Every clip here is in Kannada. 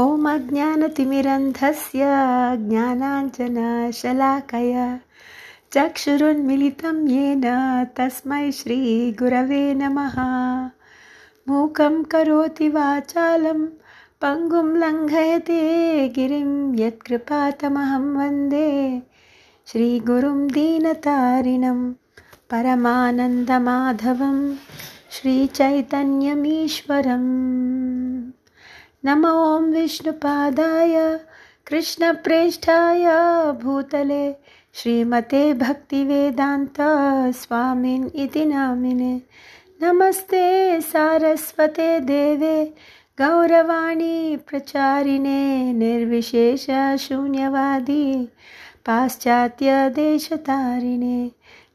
ॐ अज्ञानतिमिरन्धस्य ज्ञानाञ्जनशलाकय चक्षुरुन्मिलितं येन तस्मै श्रीगुरवे नमः। मूकं करोति वाचालं पङ्गुं लङ्घयते गिरिं यत्कृपातमहं वन्दे। श्रीगुरुं दीनतारिणं परमानन्दमाधवं श्रीचैतन्यमीश्वरम् नमो ॐ विष्णुपादाय कृष्णप्रेष्ठाय भूतले श्रीमते भक्तिवेदान्त स्वामिन् इति नामिने। नमस्ते सारस्वते देवे, गौरवाणी प्रचारिणे निर्विशेषशून्यवादी पाश्चात्यदेशतारिणे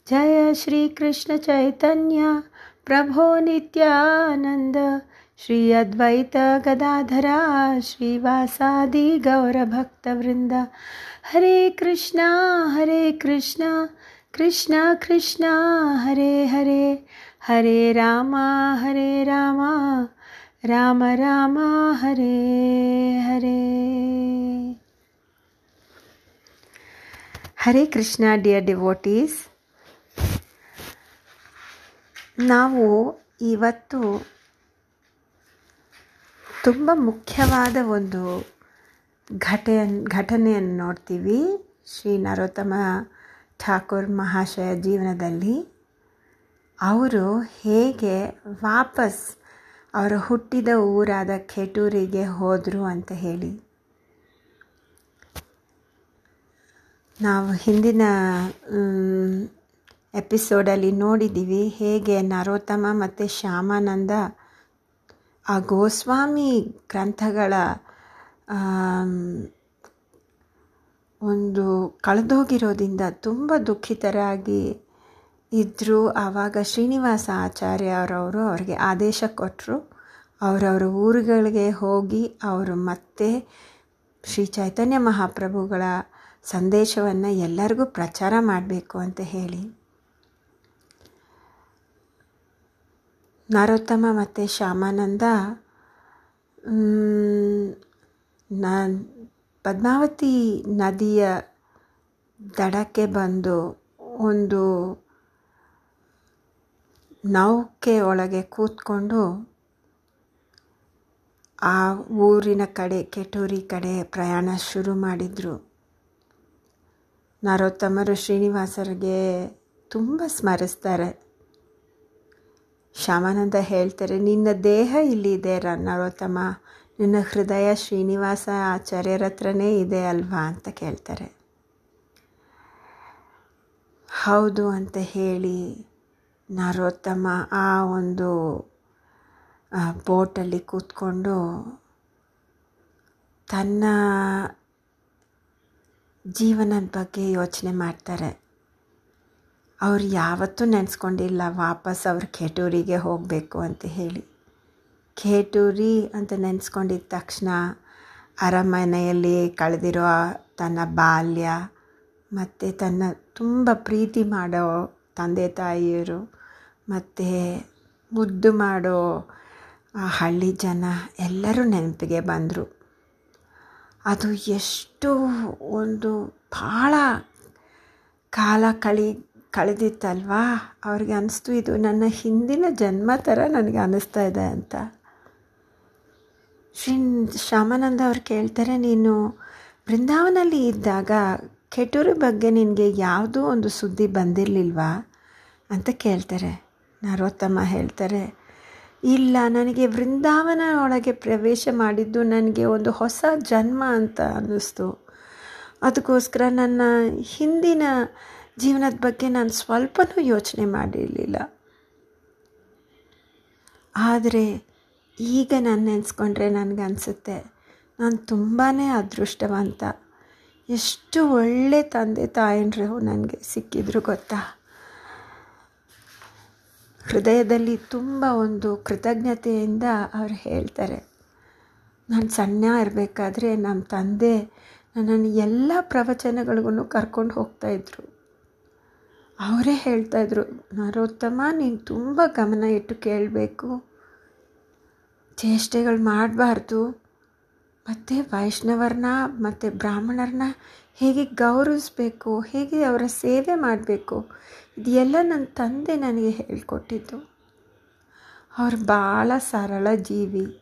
जय श्रीकृष्णचैतन्य प्रभो नित्यानन्द ಶ್ರೀ ಅದ್ವೈತ ಗದಾಧರ ಶ್ರೀವಾಸಾದಿ ಗೌರಭಕ್ತವೃಂದ. ಹರೇ ಕೃಷ್ಣ ಹರೇ ಕೃಷ್ಣ ಕೃಷ್ಣ ಕೃಷ್ಣ, ಹರೇ ಹರೇ. ಹರೇ ರಾಮ ಹರೇ ರಾಮ ರಾಮ ರಾಮ, ಹರೇ ಹರೇ. Hare Krishna, dear devotees. ನಾವು ಇವತ್ತು ತುಂಬ ಮುಖ್ಯವಾದ ಒಂದು ಘಟೆಯ ಘಟನೆಯನ್ನು ನೋಡ್ತೀವಿ. ಶ್ರೀ ನರೋತ್ತಮ ಠಾಕೂರ್ ಮಹಾಶಯ ಜೀವನದಲ್ಲಿ. ಅವರು ಹೇಗೆ ವಾಪಸ್ ಅವರ ಹುಟ್ಟಿದ ಊರಾದ ಖೇಟೂರಿಗೆ ಹೋದರು ಅಂತ ಹೇಳಿ. ನಾವು ಹಿಂದಿನ ಎಪಿಸೋಡಲ್ಲಿ ನೋಡಿದ್ದೀವಿ ಹೇಗೆ ನರೋತ್ತಮ ಮತ್ತು ಶ್ಯಾಮಾನಂದ ಆ ಗೋಸ್ವಾಮಿ ಗ್ರಂಥಗಳ ಒಂದು ಕಳೆದೋಗಿರೋದ್ರಿಂದ ತುಂಬ ದುಃಖಿತರಾಗಿ ಇದ್ದರು ಆವಾಗ ಶ್ರೀನಿವಾಸ ಆಚಾರ್ಯ ಅವರವರು ಅವ್ರಿಗೆ ಆದೇಶ ಕೊಟ್ಟರು ಅವರವರ ಊರುಗಳಿಗೆ ಹೋಗಿ ಅವರು ಮತ್ತೆ ಶ್ರೀ ಚೈತನ್ಯ ಮಹಾಪ್ರಭುಗಳ ಸಂದೇಶವನ್ನು ಎಲ್ಲರಿಗೂ ಪ್ರಚಾರ ಮಾಡಬೇಕು ಅಂತ ಹೇಳಿ. ನರೋತ್ತಮ ಮತ್ತು ಶ್ಯಾಮಾನಂದ ನ ಪದ್ಮಾವತಿ ನದಿಯ ದಡಕ್ಕೆ ಬಂದು ಒಂದು ನೌಕೆ ಒಳಗೆ ಕೂತ್ಕೊಂಡು ಆ ಊರಿನ ಕಡೆ, ಕೆಟೂರಿ ಕಡೆ ಪ್ರಯಾಣ ಶುರು ಮಾಡಿದರು. ನರೋತ್ತಮರು ಶ್ರೀನಿವಾಸರಿಗೆ ತುಂಬ ಸ್ಮರಿಸ್ತಾರೆ. ಶ್ಯಾಮಾನಂದ ಹೇಳ್ತಾರೆ, ನಿನ್ನ ದೇಹ ಇಲ್ಲಿದೆ ನರೋತ್ತಮ ನಿನ್ನ ಹೃದಯ ಶ್ರೀನಿವಾಸ ಆಚಾರ್ಯರ ಹತ್ರನೇ ಇದೆ ಅಲ್ವಾ? ಅಂತ ಕೇಳ್ತಾರೆ. ಹೌದು ಅಂತ ಹೇಳಿ ನರೋತ್ತಮ ಆ ಒಂದು ಬೋಟಲ್ಲಿ ಕೂತ್ಕೊಂಡು ತನ್ನ ಜೀವನದ ಬಗ್ಗೆ ಯೋಚನೆ ಮಾಡ್ತಾರೆ. ಅವ್ರು ಯಾವತ್ತೂ ನೆನೆಸ್ಕೊಂಡಿಲ್ಲ, ವಾಪಸ್ ಅವ್ರು ಖೇಟೂರಿಗೆ ಹೋಗಬೇಕು ಅಂತ ಹೇಳಿ. ಖೇಟೂರಿ ಅಂತ ನೆನೆಸ್ಕೊಂಡಿದ್ದ ತಕ್ಷಣ ಅರಮನೆಯಲ್ಲಿ ಕಳೆದಿರೋ ತನ್ನ ಬಾಲ್ಯ ಮತ್ತು ತನ್ನ ತುಂಬ ಪ್ರೀತಿ ಮಾಡೋ ತಂದೆ ತಾಯಿಯರು ಮತ್ತು ಮುದ್ದು ಮಾಡೋ ಆ ಹಳ್ಳಿ ಜನ ಎಲ್ಲರೂ ನೆನಪಿಗೆ ಬಂದರು. ಅದು ಎಷ್ಟು ಒಂದು ಭಾಳ ಕಾಲ ಕಳಿ ಕಳೆದಿತ್ತಲ್ವಾ? ಅವ್ರಿಗೆ ಅನ್ನಿಸ್ತು ಇದು ನನ್ನ ಹಿಂದಿನ ಜನ್ಮ ಥರ ನನಗೆ ಅನ್ನಿಸ್ತಾ ಇದೆ ಅಂತ. ಶ್ರೀ ಶ್ಯಾಮಾನಂದ ಅವ್ರು ಕೇಳ್ತಾರೆ, ನೀನು ಬೃಂದಾವನಲ್ಲಿ ಇದ್ದಾಗ ಕೆಟೂರು ಬಗ್ಗೆ ನಿನಗೆ ಯಾವುದೂ ಒಂದು ಸುದ್ದಿ ಬಂದಿರಲಿಲ್ವಾ ಅಂತ ಕೇಳ್ತಾರೆ. ನರೋತ್ತಮ್ಮ ಹೇಳ್ತಾರೆ, ಇಲ್ಲ, ನನಗೆ ವೃಂದಾವನ ಒಳಗೆ ಪ್ರವೇಶ ಮಾಡಿದ್ದು ನನಗೆ ಒಂದು ಹೊಸ ಜನ್ಮ ಅಂತ ಅನ್ನಿಸ್ತು ಅದಕ್ಕೋಸ್ಕರ ನನ್ನ ಹಿಂದಿನ ಜೀವನದ ಬಗ್ಗೆ ನಾನು ಸ್ವಲ್ಪನೂ ಯೋಚನೆ ಮಾಡಿರಲಿಲ್ಲ. ಆದರೆ ಈಗ ನಾನು ನೆನೆಸ್ಕೊಂಡ್ರೆ ನನಗನ್ಸುತ್ತೆ, ನಾನು ತುಂಬಾ ಅದೃಷ್ಟವಂತ. ಎಷ್ಟು ಒಳ್ಳೆ ತಂದೆ ತಾಯಂದರು ನನಗೆ ಸಿಕ್ಕಿದ್ರು ಗೊತ್ತಾ? ಹೃದಯದಲ್ಲಿ ತುಂಬ ಒಂದು ಕೃತಜ್ಞತೆಯಿಂದ ಅವ್ರು ಹೇಳ್ತಾರೆ, ನಾನು ಸಣ್ಣ ಇರಬೇಕಾದ್ರೆ ನಮ್ಮ ತಂದೆ ನನ್ನನ್ನು ಎಲ್ಲ ಪ್ರವಚನಗಳಿಗೂ ಕರ್ಕೊಂಡು ಹೋಗ್ತಾಯಿದ್ರು ಅವರೇ ಹೇಳ್ತಾಯಿದ್ರು ನರೋತ್ತಮ ನೀನು ತುಂಬ ಗಮನ ಇಟ್ಟು ಕೇಳಬೇಕು. ಚೇಷ್ಟೆಗಳು ಮಾಡಬಾರ್ದು. ಮತ್ತು ವೈಷ್ಣವರನ್ನ ಮತ್ತು ಬ್ರಾಹ್ಮಣರನ್ನ ಹೇಗೆ ಗೌರವಿಸ್ಬೇಕು, ಹೇಗೆ ಅವರ ಸೇವೆ ಮಾಡಬೇಕು, ಇದೆಲ್ಲ ನನ್ನ ತಂದೆ ನನಗೆ ಹೇಳಿಕೊಟ್ಟಿದ್ದು. ಅವರು ಭಾಳ ಸರಳ ಜೀವಿ.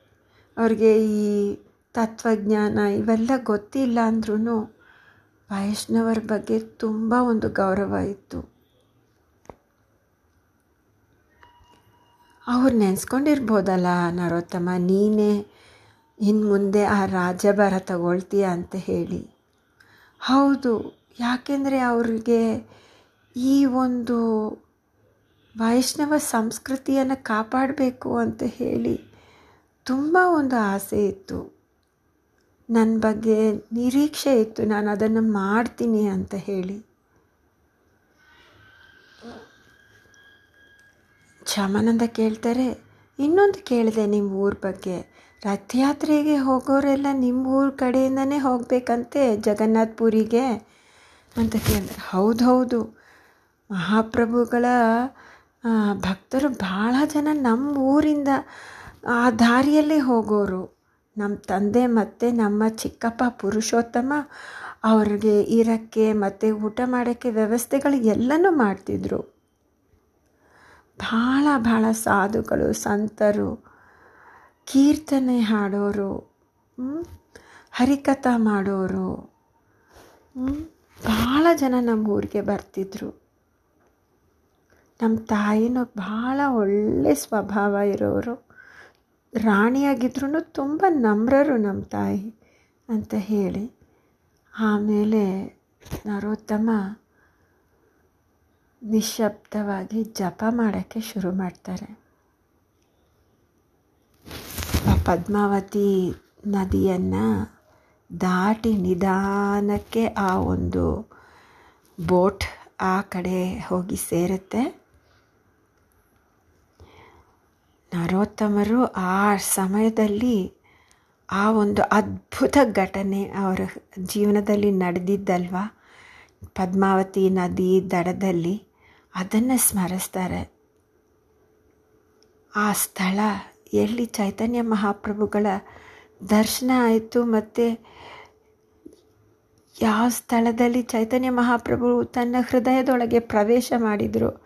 ಅವ್ರಿಗೆ ಈ ತತ್ವಜ್ಞಾನ ಇವೆಲ್ಲ ಗೊತ್ತಿಲ್ಲ ಅಂದ್ರೂ ವೈಷ್ಣವರ ಬಗ್ಗೆ ತುಂಬ ಒಂದು ಗೌರವ ಇತ್ತು. ಅವ್ರು ನೆನೆಸ್ಕೊಂಡಿರ್ಬೋದಲ್ಲ ನರೋತ್ತಮ, ನೀನೇ ಇನ್ನು ಮುಂದೆ ಆ ರಾಜ್ಯಭಾರ ತಗೊಳ್ತೀಯ ಅಂತ ಹೇಳಿ. ಹೌದು, ಯಾಕೆಂದರೆ ಅವ್ರಿಗೆ ಈ ಒಂದು ವೈಷ್ಣವ ಸಂಸ್ಕೃತಿಯನ್ನು ಕಾಪಾಡಬೇಕು ಅಂತ ಹೇಳಿ ತುಂಬ ಒಂದು ಆಸೆ ಇತ್ತು. ನನ್ನ ಬಗ್ಗೆ ನಿರೀಕ್ಷೆ ಇತ್ತು, ನಾನು ಅದನ್ನು ಮಾಡ್ತೀನಿ ಅಂತ ಹೇಳಿ. ಶಮಾನಂದ ಕೇಳ್ತಾರೆ, ಇನ್ನೊಂದು ಕೇಳಿದೆ ನಿಮ್ಮ ಊರ ಬಗ್ಗೆ. ರಥಯಾತ್ರೆಗೆ ಹೋಗೋರೆಲ್ಲ ನಿಮ್ಮ ಊರ ಕಡೆಯಿಂದನೇ ಹೋಗಬೇಕಂತೆ ಜಗನ್ನಾಥ ಪುರಿಗೆ ಅಂತ ಕೇಳಿದೆ ಹೌದು ಹೌದು. ಮಹಾಪ್ರಭುಗಳ ಭಕ್ತರು ಭಾಳ ಜನ ನಮ್ಮ ಊರಿಂದ ಆ ದಾರಿಯಲ್ಲೇ ಹೋಗೋರು. ನಮ್ಮ ತಂದೆ ಮತ್ತು ನಮ್ಮ ಚಿಕ್ಕಪ್ಪ ಪುರುಷೋತ್ತಮ ಅವ್ರಿಗೆ ಇರಕ್ಕೆ ಮತ್ತು ಊಟ ಮಾಡೋಕ್ಕೆ ವ್ಯವಸ್ಥೆಗಳು ಎಲ್ಲನೂ ಮಾಡ್ತಿದ್ರು. ಭಾಳ ಭಾಳ ಸಾಧುಗಳು, ಸಂತರು, ಕೀರ್ತನೆ ಹಾಡೋರು ಹರಿಕಥ ಮಾಡೋರು ಭಾಳ ಜನ ನಮ್ಮ ಊರಿಗೆ ಬರ್ತಿದ್ರು. ನಮ್ಮ ತಾಯಿನೂ ಭಾಳ ಒಳ್ಳೆ ಸ್ವಭಾವ ಇರೋರು. ರಾಣಿಯಾಗಿದ್ರೂ ತುಂಬ ನಮ್ರರು ನಮ್ಮ ತಾಯಿ ಅಂತ ಹೇಳಿ. ಆಮೇಲೆ ನರೋತ್ತಮ ನಿಶಬ್ದವಾಗಿ ಜಪ ಮಾಡೋಕ್ಕೆ ಶುರು ಮಾಡ್ತಾರೆ. ಆ ಪದ್ಮಾವತಿ ನದಿಯನ್ನು ದಾಟಿ ನಿಧಾನಕ್ಕೆ ಆ ಒಂದು ಬೋಟ್ ಆ ಕಡೆ ಹೋಗಿ ಸೇರುತ್ತೆ. ನರೋತ್ತಮರು ಆ ಸಮಯದಲ್ಲಿ ಆ ಒಂದು ಅದ್ಭುತ ಘಟನೆ ಅವರ ಜೀವನದಲ್ಲಿ ನಡೆದಿದ್ದಲ್ವ? ಪದ್ಮಾವತಿ ನದಿ ದಡದಲ್ಲಿ ಅದನ್ನು ಸ್ಮರಿಸ್ತಾರೆ. ಆ ಸ್ಥಳ, ಎಲ್ಲಿ ಚೈತನ್ಯ ಮಹಾಪ್ರಭುಗಳ ದರ್ಶನ ಆಯಿತು ಮತ್ತು ಯಾವ ಸ್ಥಳದಲ್ಲಿ ಚೈತನ್ಯ ಮಹಾಪ್ರಭು ತನ್ನ ಹೃದಯದೊಳಗೆ ಪ್ರವೇಶ ಮಾಡಿದರು,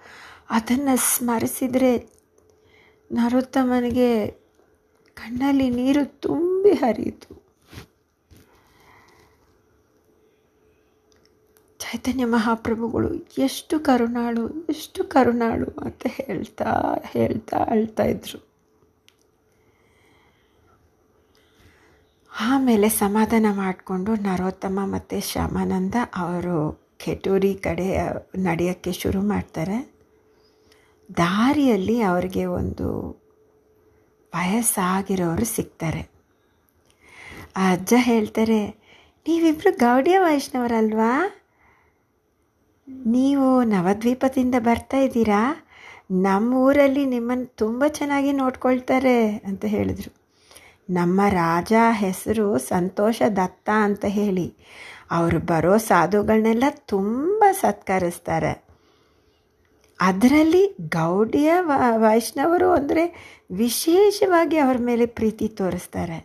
ಅದನ್ನು ಸ್ಮರಿಸಿದರೆ ನರೋತ್ತಮನಿಗೆ ಕಣ್ಣಲ್ಲಿ ನೀರು ತುಂಬಿ ಹರಿಯಿತು. ಚೈತನ್ಯ ಮಹಾಪ್ರಭುಗಳು ಎಷ್ಟು ಕರುಣಾಳು ಎಷ್ಟು ಕರುಣಾಳು ಅಂತ ಹೇಳ್ತಾ ಹೇಳ್ತಾ ಅಳ್ತಾ ಇದ್ರು. ಆಮೇಲೆ ಸಮಾಧಾನ ಮಾಡಿಕೊಂಡು ನರೋತ್ತಮ ಮತ್ತು ಶ್ಯಾಮಾನಂದ ಅವರು ಕೆಟೂರಿ ಕಡೆ ನಡೆಯೋಕ್ಕೆ ಶುರು ಮಾಡ್ತಾರೆ. ದಾರಿಯಲ್ಲಿ ಅವರಿಗೆ ಒಂದು ವಯಸ್ಸಾಗಿರೋರು ಸಿಗ್ತಾರೆ. ಆ ಅಜ್ಜ ಹೇಳ್ತಾರೆ ನೀವಿಬ್ಬರು ಗೌಡಿಯ ವೈಷ್ಣವರಲ್ವಾ? ನೀವು ನವದ್ವೀಪದಿಂದ ಬರ್ತಾ ಇದ್ದೀರಾ? ನಮ್ಮ ಊರಲ್ಲಿ ನಿಮ್ಮನ್ನು ತುಂಬ ಚೆನ್ನಾಗಿ ನೋಡ್ಕೊಳ್ತಾರೆ ಅಂತ ಹೇಳಿದರು. ನಮ್ಮ ರಾಜ ಹೆಸರು ಸಂತೋಷ ದತ್ತ ಅಂತ ಹೇಳಿ, ಅವರು ಬರೋ ಸಾಧುಗಳನ್ನೆಲ್ಲ ತುಂಬ ಸತ್ಕರಿಸ್ತಾರೆ. ಅದರಲ್ಲಿ ಗೌಡಿಯ ವೈಷ್ಣವರು ಅಂದರೆ ವಿಶೇಷವಾಗಿ ಅವರ ಮೇಲೆ ಪ್ರೀತಿ ತೋರಿಸ್ತಾರೆ.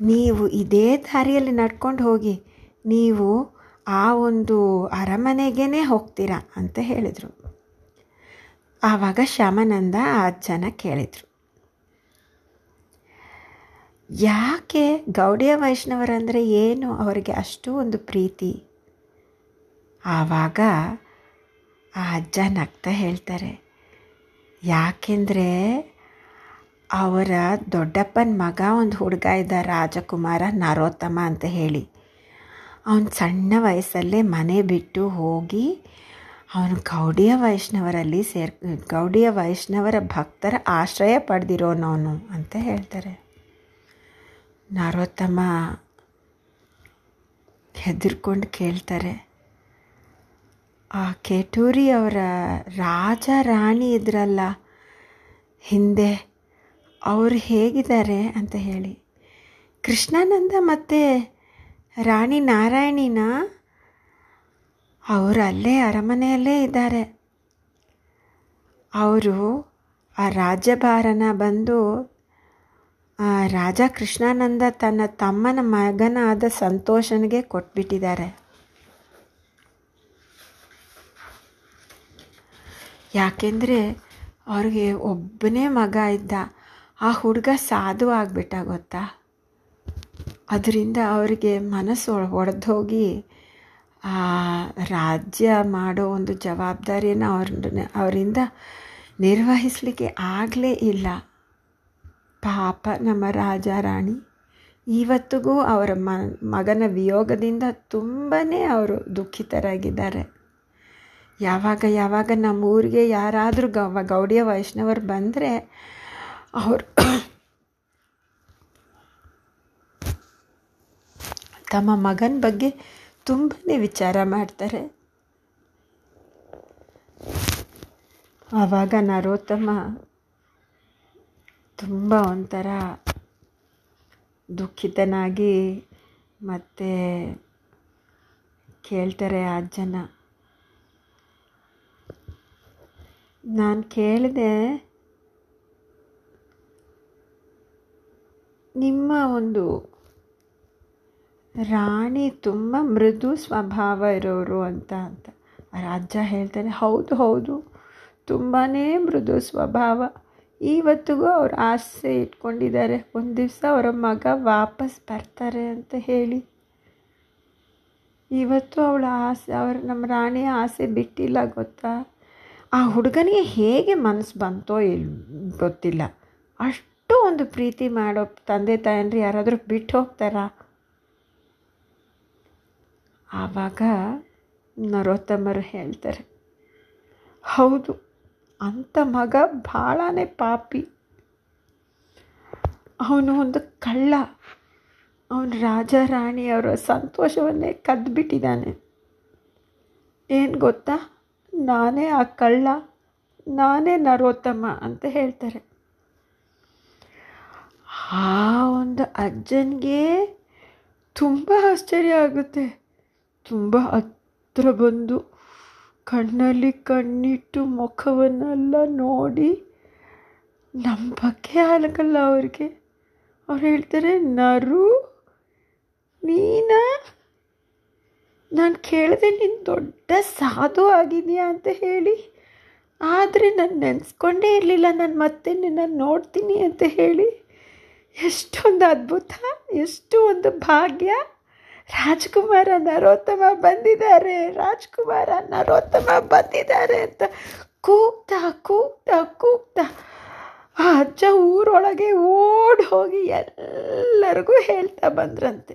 ನೀವು ಇದೇ ದಾರಿಯಲ್ಲಿ ನಡ್ಕೊಂಡು ಹೋಗಿ, ನೀವು ಆ ಒಂದು ಅರಮನೆಗೇ ಹೋಗ್ತೀರಾ ಅಂತ ಹೇಳಿದರು. ಆವಾಗ ಶ್ಯಾಮಾನಂದ ಆ ಅಜ್ಜನ ಕೇಳಿದರು. ಯಾಕೆ ಗೌಡಿಯ ವೈಷ್ಣವರಂದರೆ ಏನು ಅವರಿಗೆ ಅಷ್ಟು ಒಂದು ಪ್ರೀತಿ? ಆವಾಗ ಆ ಅಜ್ಜ ನಗ್ತಾ ಹೇಳ್ತಾರೆ. ಯಾಕೆಂದರೆ ಅವರ ದೊಡ್ಡಪ್ಪನ ಮಗ ಒಂದು ಹುಡುಗ ಇದ್ದ ರಾಜಕುಮಾರ ನರೋತ್ತಮ ಅಂತ ಹೇಳಿ. ಅವನು ಸಣ್ಣ ವಯಸ್ಸಲ್ಲೇ ಮನೆ ಬಿಟ್ಟು ಹೋಗಿ ಅವನು ಗೌಡಿಯ ವೈಷ್ಣವರಲ್ಲಿ ಸೇರ್, ಗೌಡಿಯ ವೈಷ್ಣವರ ಭಕ್ತರ ಆಶ್ರಯ ಪಡೆದಿರೋನವನು ಅಂತ ಹೇಳ್ತಾರೆ. ನರೋತ್ತಮ ಹೆದರ್ಕೊಂಡು ಕೇಳ್ತಾರೆ, ಆ ಕೆಟೂರಿ ಅವರ ರಾಜ ರಾಣಿ ಇದ್ರಲ್ಲ, ಹಿಂದೆ ಅವರು ಹೇಗಿದ್ದಾರೆ? ಅಂತ ಹೇಳಿ. ಕೃಷ್ಣಾನಂದ ಮತ್ತು ರಾಣಿ ನಾರಾಯಣಿನ ಅವರು ಅಲ್ಲೇ ಅರಮನೆಯಲ್ಲೇ ಇದ್ದಾರೆ. ಅವರು ಆ ರಾಜ್ಯಭಾರನ ಬಂದು ರಾಜ ಕೃಷ್ಣಾನಂದ ತನ್ನ ತಮ್ಮನ ಮಗನಾದ ಸಂತೋಷನಿಗೆ ಕೊಟ್ಬಿಟ್ಟಿದ್ದಾರೆ. ಯಾಕೆಂದರೆ ಅವ್ರಿಗೆ ಒಬ್ಬನೇ ಮಗ ಇದ್ದ. ಆ ಹುಡುಗ ಸಾಧು ಆಗಿಬಿಟ್ಟ ಗೊತ್ತಾ? ಅದರಿಂದ ಅವರಿಗೆ ಮನಸ್ಸು ಒಡೆದೋಗಿ ಆ ರಾಜ್ಯ ಮಾಡೋ ಒಂದು ಜವಾಬ್ದಾರಿಯನ್ನು ಅವ್ರ ಅವರಿಂದ ನಿರ್ವಹಿಸಲಿಕ್ಕೆ ಆಗಲೇ ಇಲ್ಲ. ಪಾಪ ನಮ್ಮ ರಾಜ ರಾಣಿ. ಇವತ್ತಿಗೂ ಅವರ ಮಗನ ವಿಯೋಗದಿಂದ ತುಂಬಾ ಅವರು ದುಃಖಿತರಾಗಿದ್ದಾರೆ. ಯಾವಾಗ ಯಾವಾಗ ನಮ್ಮ ಊರಿಗೆ ಯಾರಾದರೂ ಗವ, ಗೌಡಿಯ ವೈಷ್ಣವರು ಬಂದರೆ ಅವರು ತಮ್ಮ ಮಗನ ಬಗ್ಗೆ ತುಂಬನೇ ವಿಚಾರ ಮಾಡ್ತಾರೆ. ಆವಾಗ ನರೋತ್ತಮ ತುಂಬ ಒಂಥರ ದುಃಖಿತನಾಗಿ ಮತ್ತೆ ಕೇಳ್ತಾರೆ ಅಜ್ಜನ. ನಾನು ಕೇಳಿದೆ, ನಿಮ್ಮ ಒಂದು ರಾಣಿ ತುಂಬ ಮೃದು ಸ್ವಭಾವ ಇರೋರು ಅಂತ ಅಂತ. ರಾಜ ಹೇಳ್ತಾನೆ, ಹೌದು ಹೌದು ತುಂಬಾ ಮೃದು ಸ್ವಭಾವ. ಇವತ್ತಿಗೂ ಅವ್ರು ಆಸೆ ಇಟ್ಕೊಂಡಿದ್ದಾರೆ. ಒಂದು ದಿವಸ ಅವರ ಮಗ ವಾಪಸ್ ಬರ್ತಾರೆ ಅಂತ ಹೇಳಿ. ಇವತ್ತು ಅವಳ ಆಸೆ, ಅವ್ರ ನಮ್ಮ ರಾಣಿಯ ಆಸೆ ಬಿಟ್ಟಿಲ್ಲ ಗೊತ್ತಾ? ಆ ಹುಡುಗನಿಗೆ ಹೇಗೆ ಮನಸ್ಸು ಬಂತೋ ಇಲ್, ಗೊತ್ತಿಲ್ಲ. ಅಷ್ಟು ಒಂದು ಪ್ರೀತಿ ಮಾಡೋ ತಂದೆ ತಾಯಂದ್ರೆ ಯಾರಾದರೂ ಬಿಟ್ಟು ಹೋಗ್ತಾರಾ? ಆವಾಗ ನರೋತ್ತಮರು ಹೇಳ್ತಾರೆ, ಹೌದು ಅಂಥ ಮಗ ಭಾಳನೇ ಪಾಪಿ. ಅವನು ಒಂದು ಕಳ್ಳ. ಅವನು ರಾಜ ರಾಣಿಯವರ ಸಂತೋಷವನ್ನೇ ಕದ್ದುಬಿಟ್ಟಿದ್ದಾನೆ ಏನು ಗೊತ್ತಾ? ನಾನೇ ಆ ಕಳ್ಳ, ನಾನೇ ನರೋತ್ತಮ ಅಂತ ಹೇಳ್ತಾರೆ. ಆ ಒಂದು ಅಜ್ಜನಿಗೆ ತುಂಬ ಆಶ್ಚರ್ಯ ಆಗುತ್ತೆ. ತುಂಬ ಹತ್ರ ಬಂದು ಕಣ್ಣಲ್ಲಿ ಕಣ್ಣಿಟ್ಟು ಮುಖವನ್ನೆಲ್ಲ ನೋಡಿ ನಮ್ಮ ಬಗ್ಗೆ ಆಗಲ್ಲ ಅವ್ರಿಗೆ. ಅವ್ರು ಹೇಳ್ತಾರೆ, ನರು, ನೀನಾ? ನಾನು ಕೇಳಿದೆ ನೀನು ದೊಡ್ಡ ಸಾಧು ಆಗಿದೆಯಾ ಅಂತ ಹೇಳಿ. ಆದರೆ ನಾನು ನೆನೆಸ್ಕೊಂಡೇ ಇರಲಿಲ್ಲ, ನಾನು ಮತ್ತೆ ನಿನ್ನ ನೋಡ್ತೀನಿ ಅಂತ ಹೇಳಿ. ಎಷ್ಟೊಂದು ಅದ್ಭುತ ಎಷ್ಟು ಒಂದು ಭಾಗ್ಯ. ರಾಜ್ಕುಮಾರ ನರೋತ್ತಮ ಬಂದಿದ್ದಾರೆ. ರಾಜ್ಕುಮಾರ ನರೋತ್ತಮ ಬಂದಿದ್ದಾರೆ ಅಂತ ಕೂಗ್ತಾ ಕೂಗ್ತಾ ಕೂಗ್ತಾ ಆ ಅಜ್ಜ ಊರೊಳಗೆ ಓಡಿ ಹೋಗಿ ಎಲ್ಲರಿಗೂ ಹೇಳ್ತಾ ಬಂದ್ರಂತೆ.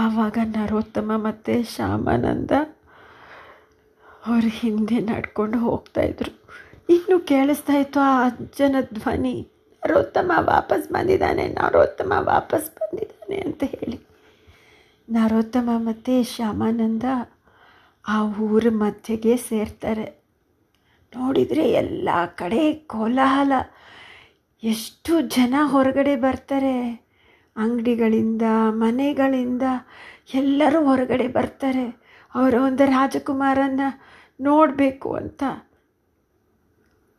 ಆವಾಗ ನರೋತ್ತಮ ಮತ್ತು ಶ್ಯಾಮಾನಂದ ಅವ್ರ ಹಿಂದೆ ನಡ್ಕೊಂಡು ಹೋಗ್ತಾಯಿದ್ರು ಇನ್ನೂ ಕೇಳಿಸ್ತಾ ಇತ್ತು, ಆ ಅಜ್ಜನ ಧ್ವನಿ ನರೋತ್ತಮ ವಾಪಸ್ ಬಂದಿದ್ದಾನೆ, ನರೋತ್ತಮ ವಾಪಸ್ ಬಂದಿದ್ದಾನೆ ಅಂತ ಹೇಳಿ. ನರೋತ್ತಮ ಮತ್ತು ಶ್ಯಾಮಾನಂದ ಆ ಊರ ಮಧ್ಯೆಗೆ ಸೇರ್ತಾರೆ. ನೋಡಿದರೆ ಎಲ್ಲ ಕಡೆ ಕೋಲಾಹಲ. ಎಷ್ಟು ಜನ ಹೊರಗಡೆ ಬರ್ತಾರೆ. ಅಂಗಡಿಗಳಿಂದ, ಮನೆಗಳಿಂದ ಎಲ್ಲರೂ ಹೊರಗಡೆ ಬರ್ತಾರೆ. ಅವರ ಒಂದು ರಾಜಕುಮಾರನ ನೋಡಬೇಕು ಅಂತ.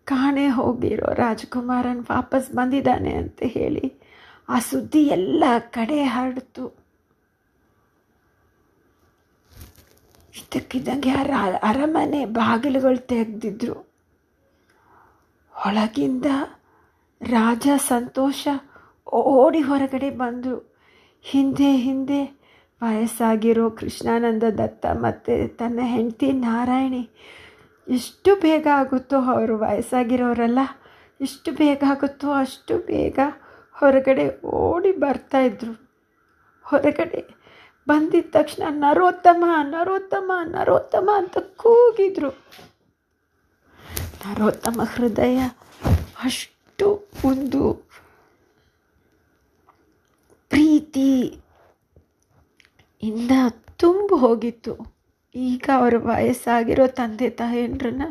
ಕಾಣೆ ಹೋಗಿರೋ ರಾಜಕುಮಾರನ್ ವಾಪಸ್ ಬಂದಿದ್ದಾನೆ ಅಂತ ಹೇಳಿ ಆ ಸುದ್ದಿ ಎಲ್ಲ ಕಡೆ ಹರಡ್ತು. ಇದ್ದಕ್ಕಿದ್ದಂಗೆ ಅರ ಅರಮನೆ ಬಾಗಿಲುಗಳು ತೆಗೆದಿದ್ರು. ಒಳಗಿಂದ ರಾಜ ಸಂತೋಷ ಓಡಿ ಹೊರಗಡೆ ಬಂದರು. ಹಿಂದೆ ಹಿಂದೆ ವಯಸ್ಸಾಗಿರೋ ಕೃಷ್ಣಾನಂದ ದತ್ತ ಮತ್ತು ತನ್ನ ಹೆಂಡತಿ ನಾರಾಯಣಿ. ಎಷ್ಟು ಬೇಗ ಆಗುತ್ತೋ ಅವರು ವಯಸ್ಸಾಗಿರೋರೆಲ್ಲ, ಎಷ್ಟು ಬೇಗ ಆಗುತ್ತೋ ಅಷ್ಟು ಬೇಗ ಹೊರಗಡೆ ಓಡಿ ಬರ್ತಾಯಿದ್ರು ಹೊರಗಡೆ ಬಂದಿದ್ದ ತಕ್ಷಣ ನರೋತ್ತಮ ನರೋತ್ತಮ ನರೋತ್ತಮ ಅಂತ ಕೂಗಿದ್ರು. ನರೋತ್ತಮ ಹೃದಯ ಅಷ್ಟು ಒಂದು ಪ್ರೀತಿ ಇಂದ ತುಂಬಿ ಹೋಗಿತ್ತು. ಈಗ ಅವರ ವಯಸ್ಸಾಗಿರೋ ತಂದೆ ತಾಯಂದ್ರನ್ನ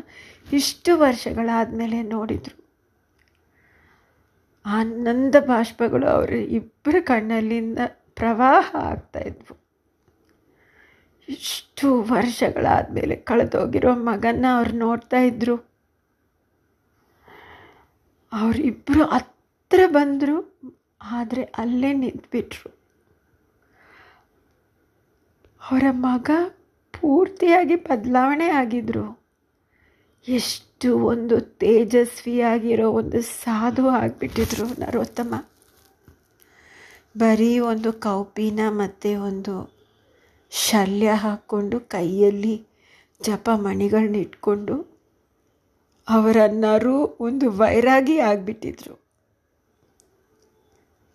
ಇಷ್ಟು ವರ್ಷಗಳಾದಮೇಲೆ ನೋಡಿದರು. ಆನಂದ ಬಾಷ್ಪಗಳು ಅವರ ಇಬ್ಬರ ಕಣ್ಣಲ್ಲಿಂದ ಪ್ರವಾಹ ಆಗ್ತಾಯಿದ್ವು ಇಷ್ಟು ವರ್ಷಗಳಾದಮೇಲೆ ಕಳೆದೋಗಿರೋ ಮಗನ್ನ ಅವ್ರು ನೋಡ್ತಾ ಇದ್ರು. ಅವರಿಬ್ಬರು ಹತ್ರ ಬಂದರು, ಆದರೆ ಅಲ್ಲೇ ನಿಂತ್ಬಿಟ್ರು. ಅವರ ಮಗ ಪೂರ್ತಿಯಾಗಿ ಬದಲಾವಣೆ ಆಗಿದ್ರು. ಎಷ್ಟು ಒಂದು ತೇಜಸ್ವಿಯಾಗಿರೋ ಒಂದು ಸಾಧು ಆಗಿಬಿಟ್ಟಿದ್ರು ನರೋತ್ತಮ. ಬರೀ ಒಂದು ಕೌಪಿನ ಮತ್ತು ಒಂದು ಶಲ್ಯ ಹಾಕ್ಕೊಂಡು ಕೈಯಲ್ಲಿ ಜಪ ಮಣಿಗಳನ್ನ ಇಟ್ಕೊಂಡು ನರು ಒಂದು ವೈರಾಗಿ ಆಗಿಬಿಟ್ಟಿದ್ರು.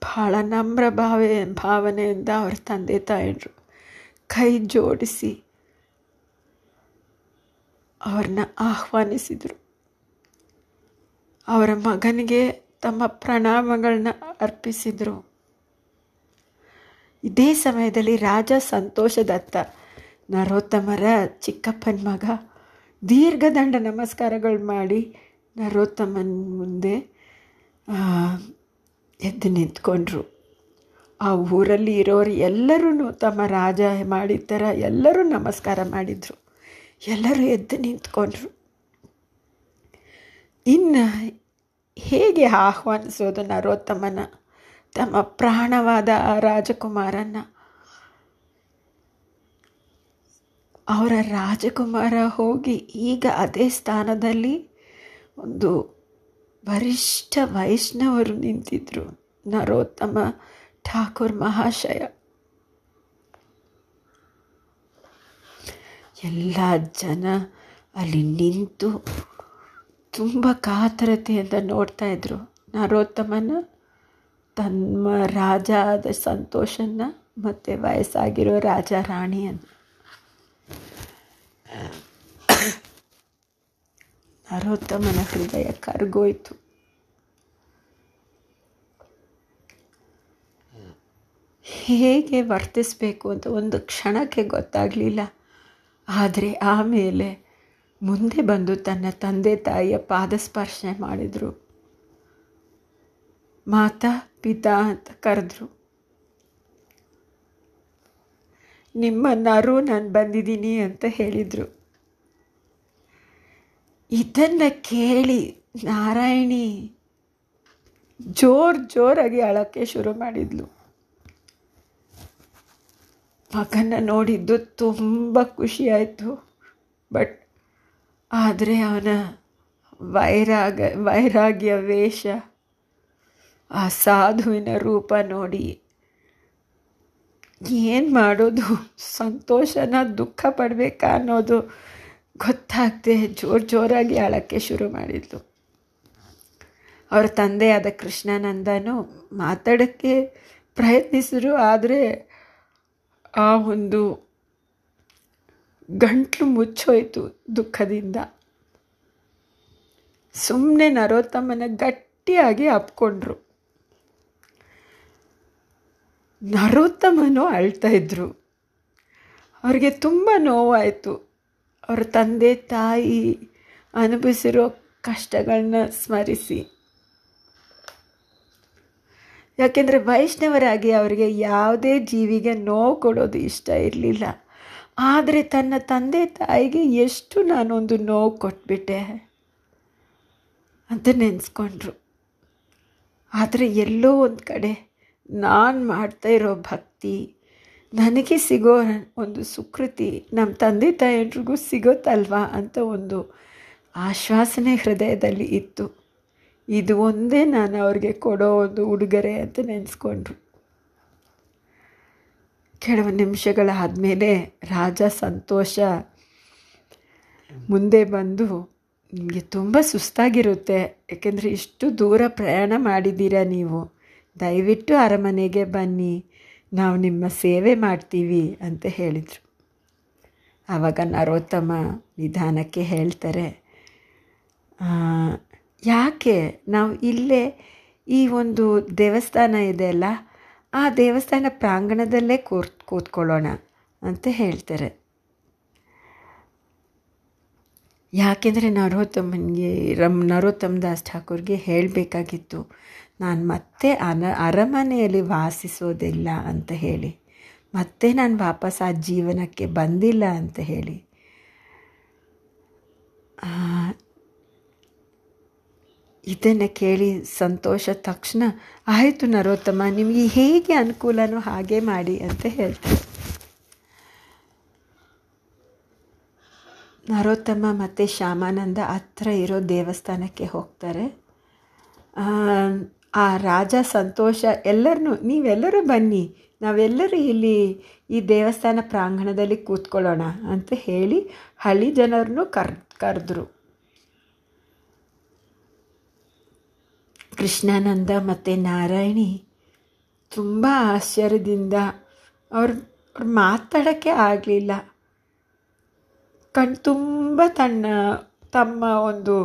ಭಾಳ ನಮ್ರ ಭಾವೆ, ಭಾವನೆಯಿಂದ ಅವ್ರ ತಂದೆ ತಾಯಂದರು. ಕೈ ಜೋಡಿಸಿ ಅವ್ರನ್ನ ಆಹ್ವಾನಿಸಿದರು. ಅವರ ಮಗನಿಗೆ ತಮ್ಮ ಪ್ರಣಾಮಗಳನ್ನ ಅರ್ಪಿಸಿದರು. ಇದೇ ಸಮಯದಲ್ಲಿ ರಾಜ ಸಂತೋಷದತ್ತ, ನರೋತ್ತಮರ ಚಿಕ್ಕಪ್ಪನ ಮಗ ದೀರ್ಘದಂಡ ನಮಸ್ಕಾರಗಳು ಮಾಡಿ ನರೋತ್ತಮನ ಮುಂದೆ ಎದ್ದು ನಿಂತ್ಕೊಂಡ್ರು. ಆ ಊರಲ್ಲಿ ಇರೋರು ಎಲ್ಲರೂ ತಮ್ಮ ರಾಜ ಮಾಡಿದ ಥರ ಎಲ್ಲರೂ ನಮಸ್ಕಾರ ಮಾಡಿದರು. ಎಲ್ಲರೂ ಎದ್ದು ನಿಂತ್ಕೊಂಡ್ರು. ಇನ್ನು ಹೇಗೆ ಆಹ್ವಾನಿಸೋದು ನರೋತ್ತಮನ, ತಮ್ಮ ಪ್ರಾಣವಾದ ಆ ರಾಜಕುಮಾರನ? ಅವರ ರಾಜಕುಮಾರ ಹೋಗಿ ಈಗ ಅದೇ ಸ್ಥಾನದಲ್ಲಿ ಒಂದು ವರಿಷ್ಠ ವೈಷ್ಣವರು ನಿಂತಿದ್ರು, ನರೋತ್ತಮ ಠಾಕೂರ್ ಮಹಾಶಯ. ಎಲ್ಲ ಜನ ಅಲ್ಲಿ ನಿಂತು ತುಂಬ ಕಾತರತೆಯಿಂದ ನೋಡ್ತಾ ಇದ್ರು. ನರೋತ್ತಮನ ತಮ್ಮ ರಾಜ ಆದ ಸಂತೋಷನ ಮತ್ತು ವಯಸ್ಸಾಗಿರೋ ರಾಜ ರಾಣಿಯನ್ನು. ನರೋತ್ತಮನ ಹೃದಯ ಕರಗೋಯ್ತು. ಹೇಗೆ ವರ್ತಿಸಬೇಕು ಅಂತ ಒಂದು ಕ್ಷಣಕ್ಕೆ ಗೊತ್ತಾಗಲಿಲ್ಲ. ಆದರೆ ಆಮೇಲೆ ಮುಂದೆ ಬಂದು ತನ್ನ ತಂದೆ ತಾಯಿಯ ಪಾದಸ್ಪರ್ಶನೆ ಮಾಡಿದರು. ಮಾತಾ, ಪಿತಾ ಅಂತ ಕರೆದ್ರು. ನಿಮ್ಮನ್ನಾರು ನಾನು ಬಂದಿದ್ದೀನಿ ಅಂತ ಹೇಳಿದರು. ಇದನ್ನು ಕೇಳಿ ನಾರಾಯಣಿ ಜೋರು ಜೋರಾಗಿ ಅಳಕ್ಕೆ ಶುರು ಮಾಡಿದ್ಲು. ಮಗನ ನೋಡಿದ್ದು ತುಂಬ ಖುಷಿಯಾಯಿತು ಬಟ್ ಆದರೆ ಅವನ ವೈರಾಗ, ವೈರಾಗ್ಯ ವೇಷ, ಆ ಸಾಧುವಿನ ರೂಪ ನೋಡಿ ಏನು ಮಾಡೋದು? ಸಂತೋಷನ ದುಃಖ ಪಡಬೇಕಾ ಅನ್ನೋದು ಗೊತ್ತಾಗದೆ ಜೋರು ಜೋರಾಗಿ ಅಳಕ್ಕೆ ಶುರು ಮಾಡಿದ್ಲು. ಅವರ ತಂದೆಯಾದ ಕೃಷ್ಣಾನಂದನು ಮಾತಾಡೋಕ್ಕೆ ಪ್ರಯತ್ನಿಸಿದ್ರು, ಆದರೆ ಆ ಒಂದು ಗಂಟ್ಲು ಮುಚ್ಚೋಯ್ತು ದುಃಖದಿಂದ. ಸುಮ್ಮನೆ ನರೋತ್ತಮನ ಗಟ್ಟಿಯಾಗಿ ಅಪ್ಕೊಂಡ್ರು. ನರೋತ್ತಮನು ಅಳ್ತಾ ಇದ್ರು. ಅವ್ರಿಗೆ ತುಂಬ ನೋವಾಯಿತು. ಅವ್ರ ತಂದೆ, ತಾಯಿ ಅನುಭವಿಸಿರೋ ಕಷ್ಟಗಳನ್ನ ಸ್ಮರಿಸಿ. ಯಾಕೆಂದರೆ ವೈಷ್ಣವರಾಗಿ ಅವರಿಗೆ ಯಾವುದೇ ಜೀವಿಗೆ ನೋವು ಕೊಡೋದು ಇಷ್ಟ ಇರಲಿಲ್ಲ. ಆದರೆ ತನ್ನ ತಂದೆ ತಾಯಿಗೆ ಎಷ್ಟು ನಾನೊಂದು ನೋವು ಕೊಟ್ಬಿಟ್ಟೆ. ಅಂತ ನೆನೆಸ್ಕೊಂಡ್ರು. ಆದರೆ ಎಲ್ಲೋ ಒಂದು ಕಡೆ ನಾನು ಮಾಡ್ತಾ ಇರೋ ಭಕ್ತಿ, ನನಗೆ ಸಿಗೋ ಒಂದು ಸುಕೃತಿ ನಮ್ಮ ತಂದೆ ತಾಯಿಯರಿಗೂ ಸಿಗೋತ್ತಲ್ವಾ ಅಂತ ಒಂದು ಆಶ್ವಾಸನೆ ಹೃದಯದಲ್ಲಿ ಇತ್ತು. ಇದು ಒಂದೇ ನಾನು ಅವ್ರಿಗೆ ಕೊಡೋ ಒಂದು ಉಡುಗೊರೆ ಅಂತ ನೆನೆಸ್ಕೊಂಡ್ರು. ಕೆಲವು ನಿಮಿಷಗಳಾದಮೇಲೆ ರಾಜ ಸಂತೋಷ ಮುಂದೆ ಬಂದು, ನಿಮಗೆ ತುಂಬ ಸುಸ್ತಾಗಿರುತ್ತೆ. ಏಕೆಂದರೆ ಇಷ್ಟು ದೂರ ಪ್ರಯಾಣ ಮಾಡಿದ್ದೀರಾ ನೀವು? ದಯವಿಟ್ಟು ಅರಮನೆಗೆ ಬನ್ನಿ. ನಾವು ನಿಮ್ಮ ಸೇವೆ ಮಾಡ್ತೀವಿ ಅಂತ ಹೇಳಿದರು. ಆವಾಗ ನರೋತ್ತಮ ನಿಧಾನಕ್ಕೆ ಹೇಳ್ತಾರೆ ಯಾಕೆ? ನಾವು ಇಲ್ಲೇ ಈ ಒಂದು ದೇವಸ್ಥಾನ ಇದೆಯಲ್ಲ ಆ ದೇವಸ್ಥಾನ ಪ್ರಾಂಗಣದಲ್ಲೇ ಕೂರ್, ಕೂತ್ಕೊಳ್ಳೋಣ ಅಂತ ಹೇಳ್ತಾರೆ. ಯಾಕೆಂದರೆ ನರೋತ್ತಮನಿಗೆ, ರಮ್ ನರೋತ್ತಮ ದಾಸ್ ಠಾಕೂರ್ಗೆ ಹೇಳಬೇಕಾಗಿತ್ತು, ನಾನು ಮತ್ತೆ ಅನ, ಅರಮನೆಯಲ್ಲಿ ವಾಸಿಸೋದಿಲ್ಲ ಅಂತ ಹೇಳಿ, ಮತ್ತೆ ನಾನು ವಾಪಸ್ ಆ ಜೀವನಕ್ಕೆ ಬಂದಿಲ್ಲ ಅಂತ ಹೇಳಿ. ಇದನ್ನು ಕೇಳಿ ಸಂತೋಷ ತಕ್ಷಣ, ಆಯಿತು ನರೋತ್ತಮ, ನಿಮಗೆ ಹೇಗೆ ಅನುಕೂಲನೋ ಹಾಗೆ ಮಾಡಿ ಅಂತ ಹೇಳ್ತಾರೆ. ನರೋತ್ತಮ ಮತ್ತು ಶ್ಯಾಮಾನಂದ ಹತ್ರ ಇರೋ ದೇವಸ್ಥಾನಕ್ಕೆ ಹೋಗ್ತಾರೆ. ಆ ರಾಜ ಸಂತೋಷ ಎಲ್ಲರನ್ನೂ ನೀವೆಲ್ಲರೂ ಬನ್ನಿ, ನಾವೆಲ್ಲರೂ ಇಲ್ಲಿ ಈ ದೇವಸ್ಥಾನ ಪ್ರಾಂಗಣದಲ್ಲಿ ಕೂತ್ಕೊಳ್ಳೋಣ ಅಂತ ಹೇಳಿ ಹಳ್ಳಿ ಜನರನ್ನು ಕರ್, ಕರೆದ್ರು. ಕೃಷ್ಣಾನಂದ ಮತ್ತು ನಾರಾಯಣಿ ತುಂಬ ಆಶ್ಚರ್ಯದಿಂದ ಅವ್ರು ಅವ್ರು ಮಾತಾಡೋಕ್ಕೆ ಆಗಲಿಲ್ಲ. ಕಣ್ ತುಂಬ ತನ್ನ, ತಮ್ಮ ಒಂದು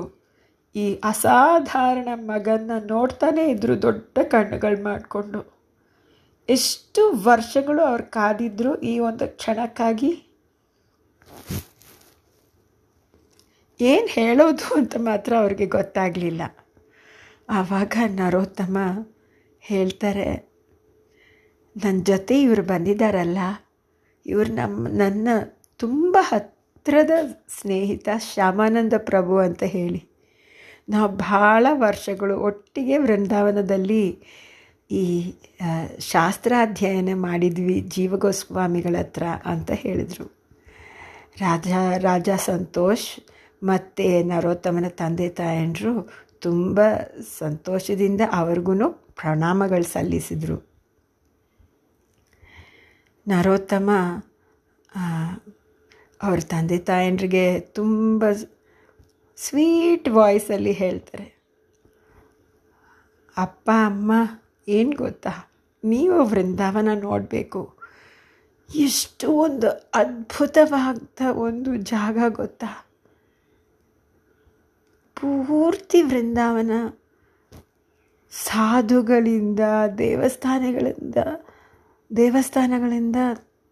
ಈ ಅಸಾಧಾರಣ ಮಗನ ನೋಡ್ತಾನೇ ಇದ್ದರು ದೊಡ್ಡ ಕಣ್ಣುಗಳು ಮಾಡಿಕೊಂಡು. ಎಷ್ಟು ವರ್ಷಗಳು ಅವ್ರು ಕಾದಿದ್ರು ಈ ಒಂದು ಕ್ಷಣಕ್ಕಾಗಿ. ಏನು ಹೇಳೋದು ಅಂತ ಮಾತ್ರ ಅವ್ರಿಗೆ ಗೊತ್ತಾಗಲಿಲ್ಲ. ಆವಾಗ ನರೋತ್ತಮ ಹೇಳ್ತಾರೆ ನನ್ನ ಜೊತೆ ಇವರು ಬಂದಿದ್ದಾರಲ್ಲ ಇವರು ನಮ್ಮ ನನ್ನ ತುಂಬ ಹತ್ತಿರದ ಸ್ನೇಹಿತ ಶ್ಯಾಮಾನಂದ ಪ್ರಭು ಅಂತ ಹೇಳಿ. ನಾವು ಭಾಳ ವರ್ಷಗಳು ಒಟ್ಟಿಗೆ ವೃಂದಾವನದಲ್ಲಿ ಈ ಶಾಸ್ತ್ರಾಧ್ಯಯನ ಮಾಡಿದ್ವಿ ಜೀವಗೋಸ್ವಾಮಿಗಳ ಹತ್ರ ಅಂತ ಹೇಳಿದರು. ರಾಜ ರಾಜ ಸಂತೋಷ್ ಮತ್ತು ನರೋತ್ತಮನ ತಂದೆ ತಾಯಂದರು ತುಂಬ ಸಂತೋಷದಿಂದ ಅವ್ರಿಗೂ ಪ್ರಣಾಮಗಳು ಸಲ್ಲಿಸಿದರು. ನರೋತ್ತಮ ಅವ್ರ ತಂದೆ ತಾಯಂದ್ರಿಗೆ ತುಂಬ ಸ್ವೀಟ್ ವಾಯ್ಸಲ್ಲಿ ಹೇಳ್ತಾರೆ, ಅಪ್ಪ, ಅಮ್ಮ, ಏನು ಗೊತ್ತಾ? ನೀವು ವೃಂದಾವನ ನೋಡಬೇಕು. ಎಷ್ಟು ಒಂದು ಅದ್ಭುತವಾದ ಒಂದು ಜಾಗ ಗೊತ್ತಾ? ಪೂರ್ತಿ ವೃಂದಾವನ ಸಾಧುಗಳಿಂದ, ದೇವಸ್ಥಾನಗಳಿಂದ ದೇವಸ್ಥಾನಗಳಿಂದ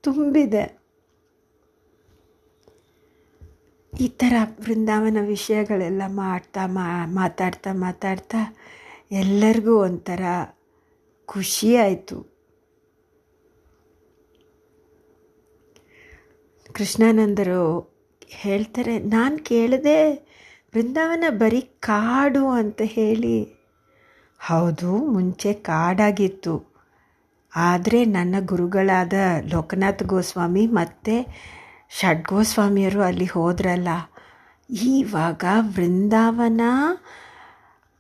ತುಂಬಿದೆ. ಈ ಥರ ವೃಂದಾವನ ವಿಷಯಗಳೆಲ್ಲ ಮಾಡ್ತಾ ಮಾತಾಡ್ತಾ ಮಾತಾಡ್ತಾ ಎಲ್ಲರಿಗೂ ಒಂಥರ ಖುಷಿ ಆಯಿತು. ಕೃಷ್ಣಾನಂದರು ಹೇಳ್ತಾರೆ, ನಾನು ಕೇಳದೆ ವೃಂದಾವನ ಬರೀ ಕಾಡು ಅಂತ ಹೇಳಿ. ಹೌದು, ಮುಂಚೆ ಕಾಡಾಗಿತ್ತು. ಆದರೆ ನನ್ನ ಗುರುಗಳಾದ ಲೋಕನಾಥ್ ಗೋಸ್ವಾಮಿ ಮತ್ತು ಷಡ್ಗೋಸ್ವಾಮಿಯರು ಅಲ್ಲಿ ಹೋದ್ರಲ್ಲ, ಈವಾಗ ವೃಂದಾವನ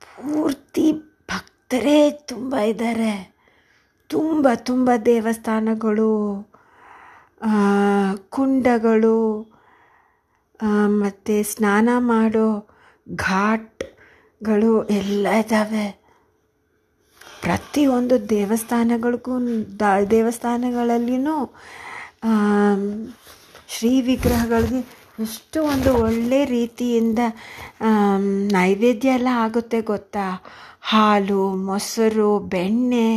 ಪೂರ್ತಿ ಭಕ್ತರೇ ತುಂಬ ಇದ್ದಾರೆ. ತುಂಬ ತುಂಬ ದೇವಸ್ಥಾನಗಳು ಕುಂಡಗಳು ಮತ್ತು ಸ್ನಾನ ಮಾಡೋ ಘಾಟ್ಗಳು ಎಲ್ಲ ಇದ್ದಾವೆ ಪ್ರತಿಯೊಂದು ದೇವಸ್ಥಾನಗಳಿಗೂ, ದ ದೇವಸ್ಥಾನಗಳಲ್ಲಿಯೂ ಶ್ರೀ ವಿಗ್ರಹಗಳಿಗೆ ಎಷ್ಟು ಒಂದು ಒಳ್ಳೆ ರೀತಿಯಿಂದ ನೈವೇದ್ಯ ಎಲ್ಲ ಆಗುತ್ತೆ ಗೊತ್ತಾ? ಹಾಲು, ಮೊಸರು, ಬೆಣ್ಣೆ.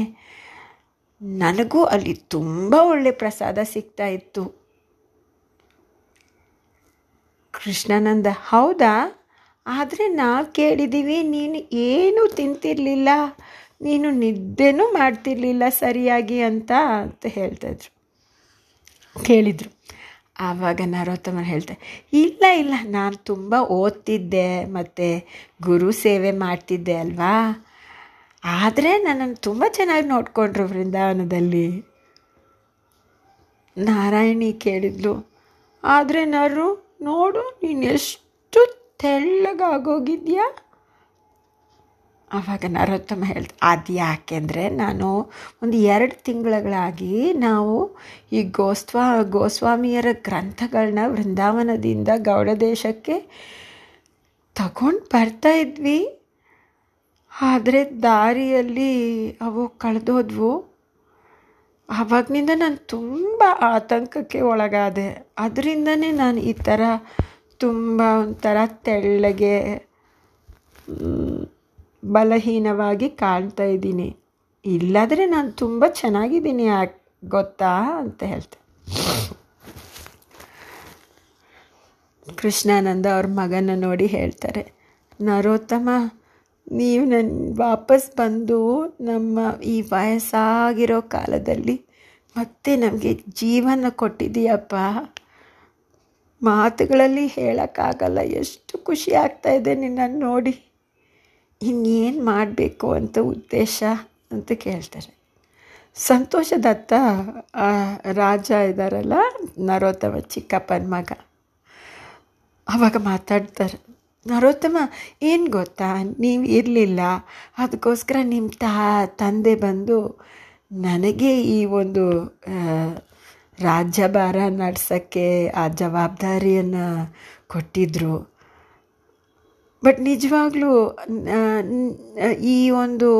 ನನಗೂ ಅಲ್ಲಿ ತುಂಬ ಒಳ್ಳೆ ಪ್ರಸಾದ ಸಿಗ್ತಾ ಇತ್ತು. ಕೃಷ್ಣಾನಂದ, ಹೌದಾ? ಆದರೆ ನಾವು ಕೇಳಿದ್ದೀವಿ ನೀನು ಏನೂ ತಿಂತಿರಲಿಲ್ಲ. ನೀನು ನಿದ್ದೆನೂ ಮಾಡ್ತಿರ್ಲಿಲ್ಲ ಸರಿಯಾಗಿ ಅಂತ ಅಂತ ಹೇಳ್ತಾಯಿದ್ರು ಕೇಳಿದರು. ಆವಾಗ ನರೋತ್ತಮ ಹೇಳ್ತಾರೆ, ಇಲ್ಲ ಇಲ್ಲ, ನಾನು ತುಂಬ ಓದ್ತಿದ್ದೆ, ಮತ್ತು ಗುರು ಸೇವೆ ಮಾಡ್ತಿದ್ದೆ ಅಲ್ವಾ? ಆದರೆ ನನ್ನನ್ನು ತುಂಬ ಚೆನ್ನಾಗಿ ನೋಡಿಕೊಂಡ್ರು ವೃಂದಾವನದಲ್ಲಿ. ನಾರಾಯಣಿ ಕೇಳಿದ್ಲು, ಆದರೆ ನರು ನೋಡು, ನೀನು ಎಷ್ಟು ತೆಳ್ಳಗಾಗೋಗಿದ್ಯಾ? ಆವಾಗ ನರೋತ್ತಮ ಹೇಳ್ತ ಅದು ಯಾಕೆಂದರೆ ನಾನು ಒಂದು ಎರಡು ತಿಂಗಳುಗಳಾಗಿ ನಾವು ಈ ಗೋಸ್ವಾ ಗೋಸ್ವಾಮಿಯರ ಗ್ರಂಥಗಳನ್ನ ವೃಂದಾವನದಿಂದ ಗೌಡ ದೇಶಕ್ಕೆ ತಗೊಂಡು ಬರ್ತಾ ಇದ್ವಿ. ಆದರೆ ದಾರಿಯಲ್ಲಿ ಅವು ಕಳೆದೋದ್ವು. ಆವಾಗನಿಂದ ನಾನು ತುಂಬ ಆತಂಕಕ್ಕೆ ಒಳಗಾದೆ. ಅದರಿಂದನೇ ನಾನು ಈ ಥರ ತುಂಬ ಒಂಥರ ತೆಳ್ಳಗೆ ಬಲಹೀನವಾಗಿ ಕಾಣ್ತಾ ಇದ್ದೀನಿ. ಇಲ್ಲಾದರೆ ನಾನು ತುಂಬ ಚೆನ್ನಾಗಿದ್ದೀನಿ ಯಾಕೆ ಗೊತ್ತಾ ಅಂತ ಹೇಳ್ತೆ. ಕೃಷ್ಣಾನಂದ ಅವ್ರ ಮಗನ ನೋಡಿ ಹೇಳ್ತಾರೆ, ನರೋತ್ತಮ ನೀವು ನನ್ನ ವಾಪಸ್ ಬಂದು ನಮ್ಮ ಈ ವಯಸ್ಸಾಗಿರೋ ಕಾಲದಲ್ಲಿ ಮತ್ತೆ ನಮಗೆ ಜೀವನ ಕೊಟ್ಟಿದ್ದೀಯಪ್ಪ. ಮಾತುಗಳಲ್ಲಿ ಹೇಳೋಕ್ಕಾಗಲ್ಲ. ಎಷ್ಟು ಖುಷಿ ಆಗ್ತಾ ಇದೆ ನಿನ್ನನ್ನು ನೋಡಿ. ಇನ್ನೇನು ಮಾಡಬೇಕು ಅಂತ ಉದ್ದೇಶ ಅಂತ ಕೇಳ್ತಾರೆ. ಸಂತೋಷದತ್ತ ರಾಜ ಇದ್ದಾರಲ್ಲ ನರೋತ್ತಮ ಚಿಕ್ಕಪ್ಪನ ಮಗ. ಆವಾಗ ಮಾತಾಡ್ತಾರೆ. ನರೋತ್ತಮ, ಏನು ಗೊತ್ತಾ? ನೀವು ಇರಲಿಲ್ಲ. ಅದಕ್ಕೋಸ್ಕರ ನಿಮ್ಮ ತಾ, ತಂದೆ ಬಂದು ನನಗೆ ಈ ಒಂದು ರಾಜ್ಯಭಾರ ನಡೆಸೋಕ್ಕೆ ಆ ಜವಾಬ್ದಾರಿಯನ್ನು ಕೊಟ್ಟಿದ್ದರು ಬಟ್ ನಿಜವಾಗ್ಲೂ ಈ ಒಂದು